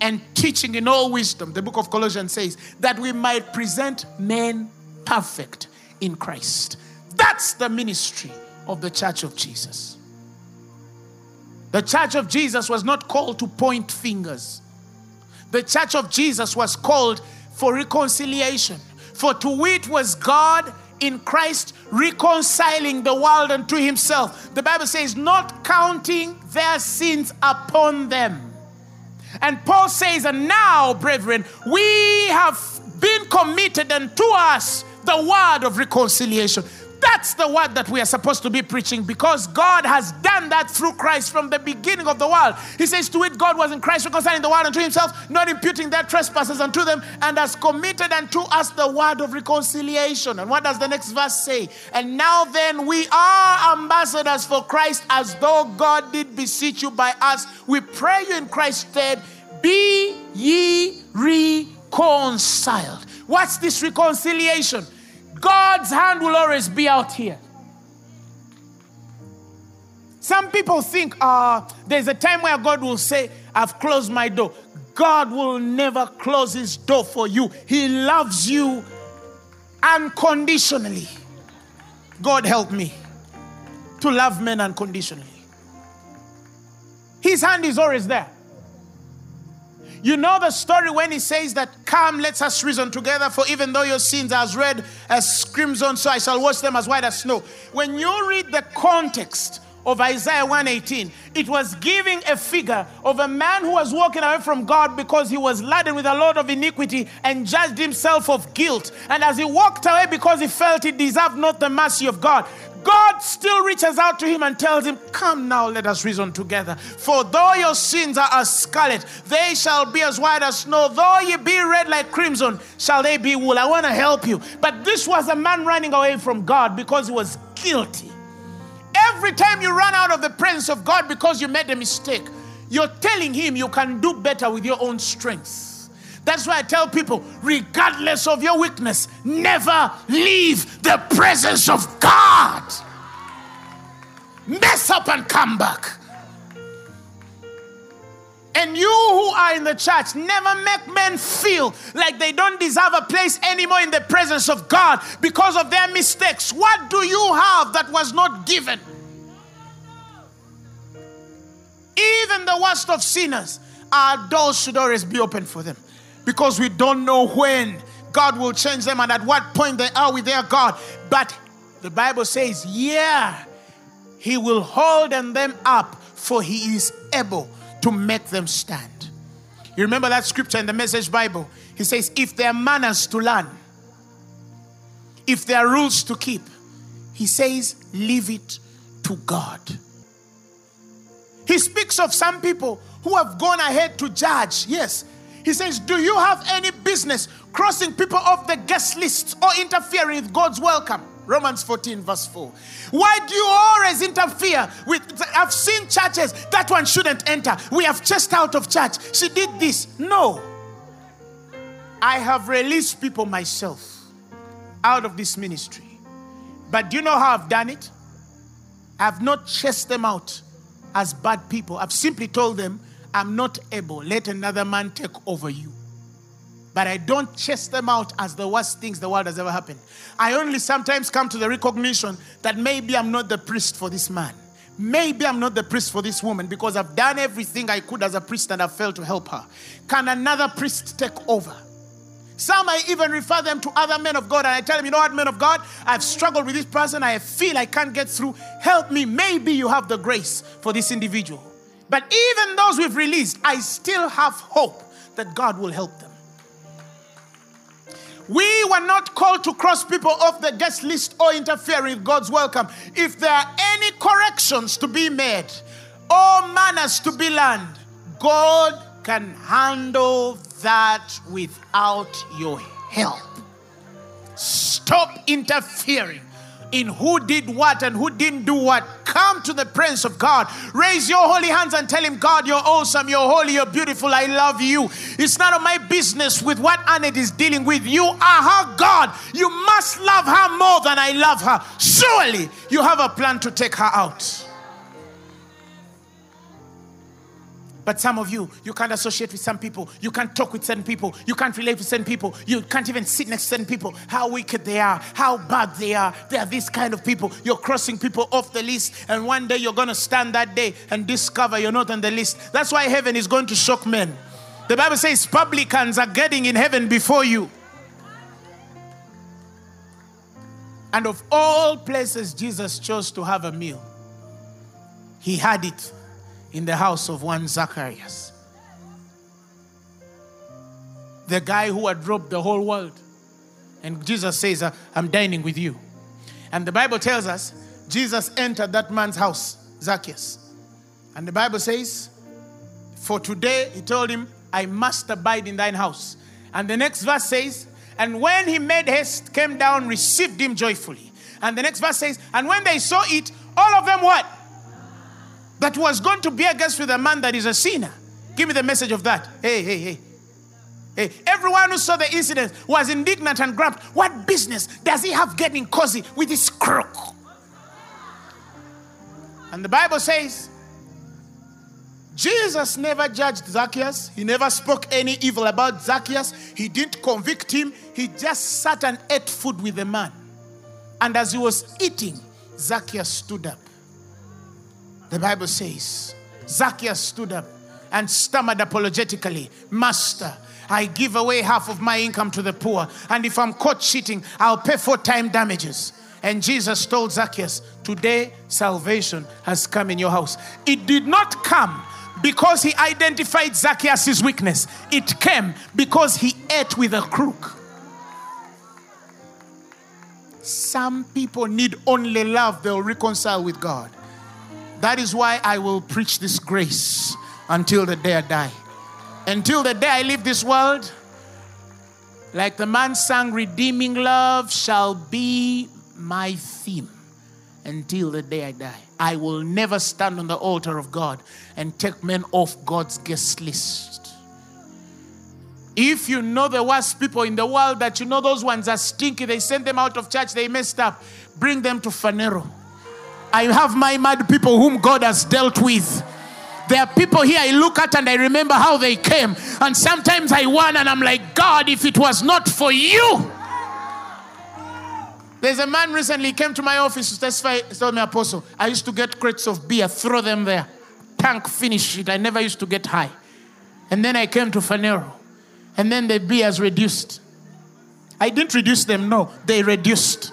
and teaching in all wisdom, the book of Colossians says, that we might present men perfect in Christ. That's the ministry of the church of Jesus. The church of Jesus was not called to point fingers. The church of Jesus was called for reconciliation. For to wit was God in Christ reconciling the world unto himself. The Bible says, not counting their sins upon them. And Paul says, and now, brethren, we have been committed unto us the word of reconciliation. That's the word that we are supposed to be preaching because God has done that through Christ from the beginning of the world. He says, To it, God was in Christ reconciling the world unto himself, not imputing their trespasses unto them, and has committed unto us the word of reconciliation. And what does the next verse say? And now then, we are ambassadors for Christ, as though God did beseech you by us. We pray you in Christ's stead, be ye reconciled. What's this reconciliation? God's hand will always be out here. Some people think uh, there's a time where God will say, I've closed my door. God will never close his door for you. He loves you unconditionally. God help me to love men unconditionally. His hand is always there. You know the story when he says that, Come, let us reason together, for even though your sins are as red as crimson, so I shall wash them as white as snow. When you read the context of Isaiah 118, it was giving a figure of a man who was walking away from God because he was laden with a load of iniquity and judged himself of guilt. And as he walked away because he felt he deserved not the mercy of God, God still reaches out to him and tells him, Come now, let us reason together. For though your sins are as scarlet, they shall be as white as snow. Though ye be red like crimson, shall they be wool. I want to help you. But this was a man running away from God because he was guilty. Every time you run out of the presence of God because you made a mistake, you're telling him you can do better with your own strength. That's why I tell people, regardless of your weakness, never leave the presence of God. Mess up and come back. And you who are in the church, never make men feel like they don't deserve a place anymore in the presence of God because of their mistakes. What do you have that was not given? Even the worst of sinners, our doors should always be open for them because we don't know when God will change them and at what point they are with their God. But the Bible says, yeah, He will hold them up, for He is able to make them stand. You remember that scripture in the Message Bible? He says, if there are manners to learn, if there are rules to keep, He says, leave it to God. He speaks of some people who have gone ahead to judge. Yes, he says, Do you have any business crossing people off the guest list or interfering with God's welcome? Romans 14, verse 4. Why do you always interfere with? I've seen churches, that one shouldn't enter. We have chased out of church. She did this. No. I have released people myself out of this ministry. But do you know how I've done it? I've not chased them out as bad people. I've simply told them, I'm not able, let another man take over you. But I don't chase them out as the worst things the world has ever happened. I only sometimes come to the recognition that maybe I'm not the priest for this man. Maybe I'm not the priest for this woman because I've done everything I could as a priest and I've failed to help her. Can another priest take over? Some I even refer them to other men of God and I tell them, you know what, men of God, I've struggled with this person. I feel I can't get through. Help me. Maybe you have the grace for this individual. But even those we've released, I still have hope that God will help them. We were not called to cross people off the guest list or interfere with God's welcome. If there are any corrections to be made or manners to be learned, God can handle that without your help. Stop interfering in who did what and who didn't do what. Come to the presence of God. Raise your holy hands and tell Him, God, you're awesome, you're holy, you're beautiful, I love you. It's none of my business with what Annette is dealing with. You are her God. You must love her more than I love her. Surely you have a plan to take her out. But some of you, you can't associate with some people. You can't talk with certain people. You can't relate with certain people. You can't even sit next to certain people. How wicked they are, how bad they are. They are this kind of people. You're crossing people off the list, and one day you're going to stand that day and discover you're not on the list. That's why heaven is going to shock men. The Bible says publicans are getting in heaven before you. And of all places, Jesus chose to have a meal. He had it in the house of one Zacharias. The guy who had robbed the whole world. And Jesus says, uh, I'm dining with you. And the Bible tells us Jesus entered that man's house, Zacchaeus. And the Bible says, For today, he told him, I must abide in thine house. And the next verse says, And when he made haste, came down, received him joyfully. And the next verse says, And when they saw it, all of them what? That was going to be a guest with a man that is a sinner. Give me the message of that. Hey, hey, hey. Hey, everyone who saw the incident was indignant and grabbed. What business does he have getting cozy with this crook? And the Bible says Jesus never judged Zacchaeus. He never spoke any evil about Zacchaeus. He didn't convict him. He just sat and ate food with the man. And as he was eating, Zacchaeus stood up. The Bible says, Zacchaeus stood up and stammered apologetically, Master, I give away half of my income to the poor, and if I'm caught cheating, I'll pay four time damages. And Jesus told Zacchaeus, Today salvation has come in your house. It did not come because he identified Zacchaeus' weakness, it came because he ate with a crook. Some people need only love, they'll reconcile with God. That is why I will preach this grace until the day I die. Until the day I leave this world, like the man sang, redeeming love shall be my theme until the day I die. I will never stand on the altar of God and take men off God's guest list. If you know the worst people in the world, that you know those ones are stinky, they send them out of church, they messed up, bring them to Phaneroo. I have my mad people whom God has dealt with. There are people here I look at and I remember how they came. And sometimes I wonder and I'm like, God, if it was not for you. There's a man recently came to my office to testify, told me, Apostle, I used to get crates of beer, throw them there. Tank, finish it. I never used to get high. And then I came to Phaneroo. And then the beer beers reduced. I didn't reduce them, no, they reduced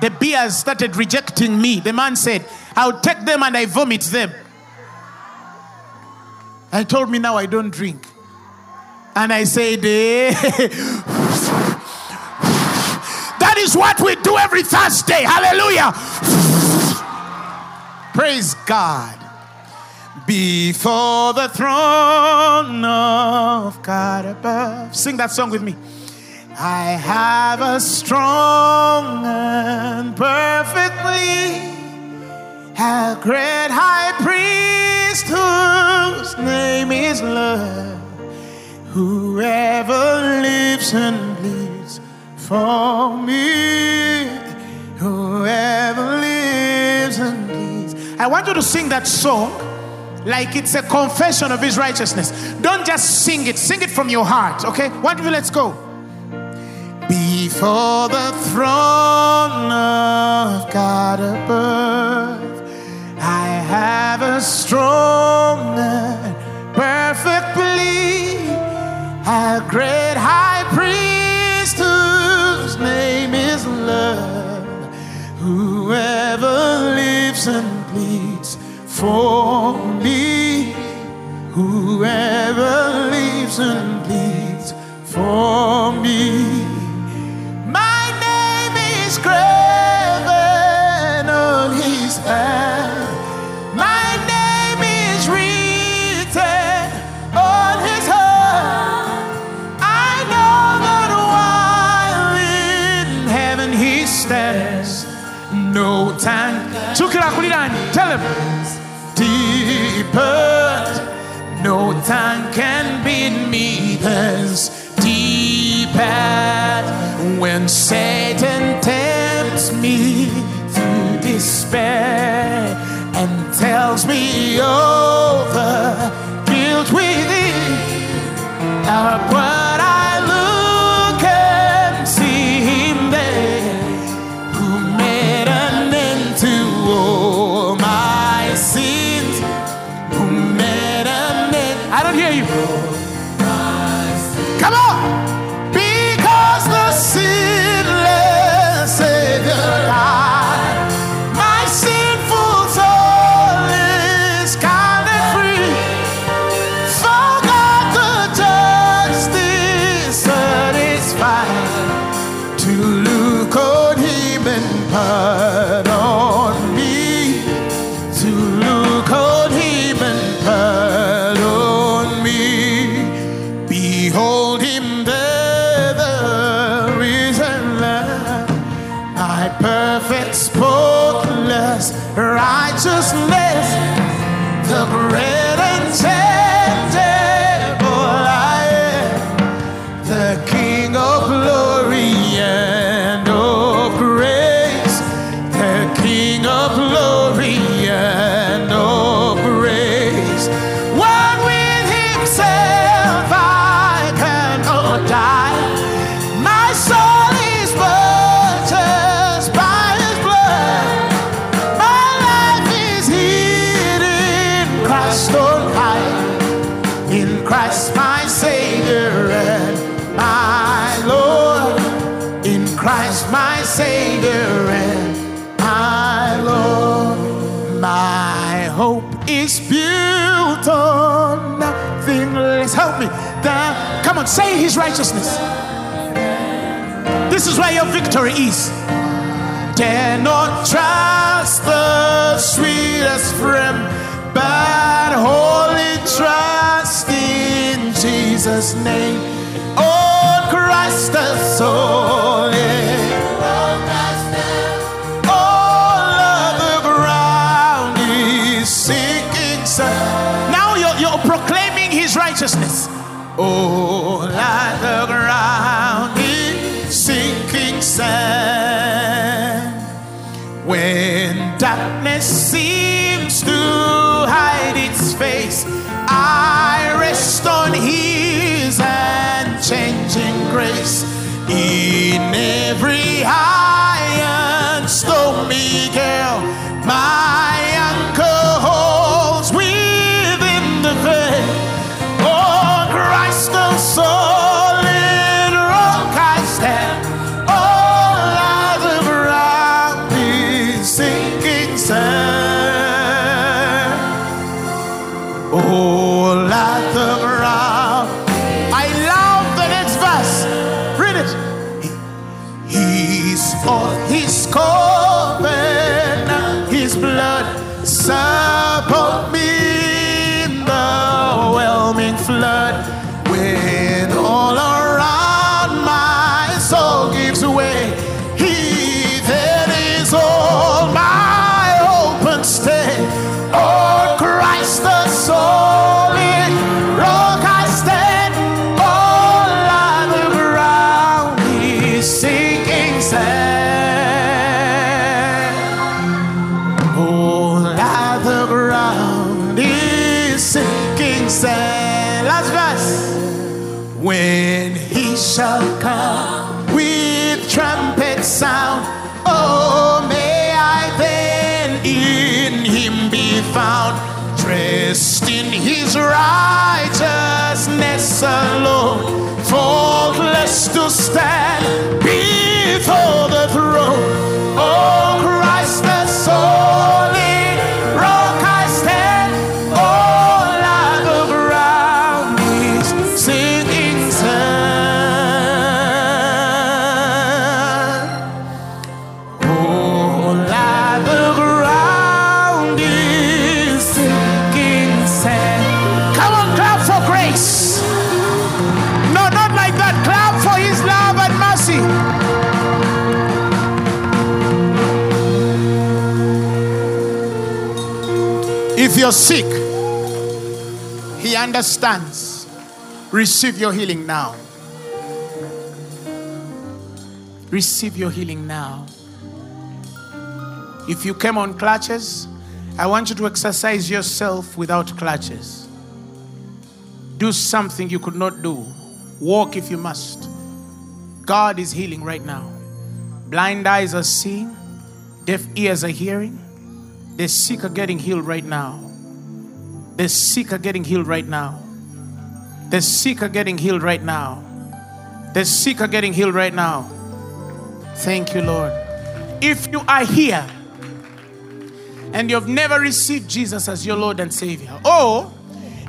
the beers started rejecting me. The man said, I'll take them and I vomit them. I told me now I don't drink. And I said, eh. That is what we do every Thursday. Hallelujah. Praise God. Before the throne of God above. Sing that song with me. I have a strong and perfectly a great high priest whose name is love. Whoever lives and bleeds for me, whoever lives and bleeds. I want you to sing that song like it's a confession of his righteousness. Don't just sing it, sing it from your heart, okay? One, two, let's go. Before the throne of God above, I have a strong and perfect plea, a great high priest whose name is love. Whoever lives and pleads for me, whoever me. There's deeper when Satan tempts me to despair and tells me Help come on, say His righteousness. This is where your victory is. Dare not trust the sweetest friend, but wholly trust in Jesus' name. Oh, Christ the soul. Now you're, you're proclaiming his righteousness. All of the ground is sinking sand. When darkness seems to hide its face, I rest on His unchanging grace. In every high sand. All other ground is sinking sand. Last verse. When he shall come with trumpet sound, oh, may I then in him be found, dressed in his righteousness alone, faultless to stand you're sick, he understands. Receive your healing now. Receive your healing now. If you came on clutches, I want you to exercise yourself without clutches. Do something you could not do. Walk if you must. God is healing right now. Blind eyes are seeing, deaf ears are hearing. The sick are getting healed right now. The sick are getting healed right now. The sick are getting healed right now. The sick are getting healed right now. Thank you, Lord. If you are here and you've never received Jesus as your Lord and Savior, or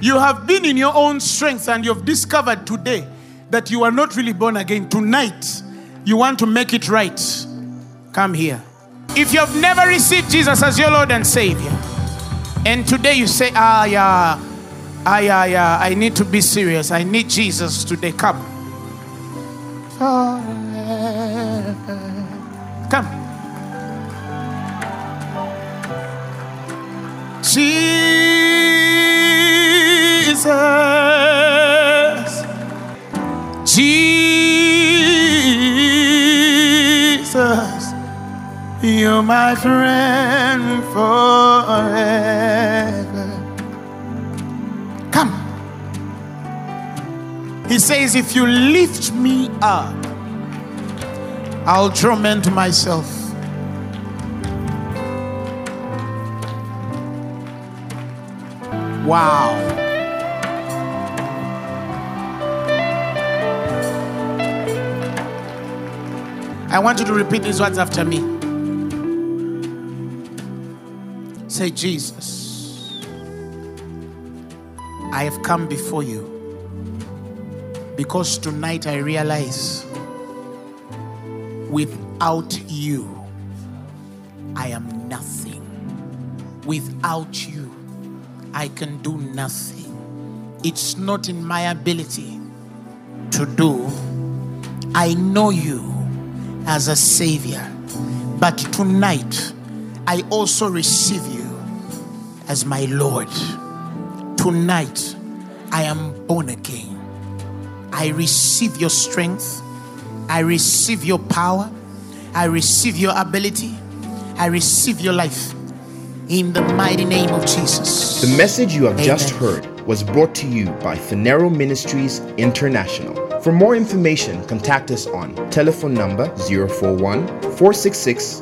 you have been in your own strength and you've discovered today that you are not really born again, tonight you want to make it right, come here. If you have never received Jesus as your Lord and Savior, and today you say, ah, yeah, ah, yeah, yeah, I need to be serious. I need Jesus today. Come. Come. Jesus. You're my friend forever. Come. He says, if you lift me up, I'll torment myself. Wow. I want you to repeat these words after me. Say, Jesus, I have come before you because tonight I realize without you, I am nothing. Without you, I can do nothing. It's not in my ability to do. I know you as a savior, but tonight I also receive you as my Lord. Tonight I am born again. I receive your strength. I receive your power. I receive your ability. I receive your life in the mighty name of Jesus. The message you have Amen. just heard was brought to you by Phaneroo Ministries International. For more information, contact us on telephone number 041 466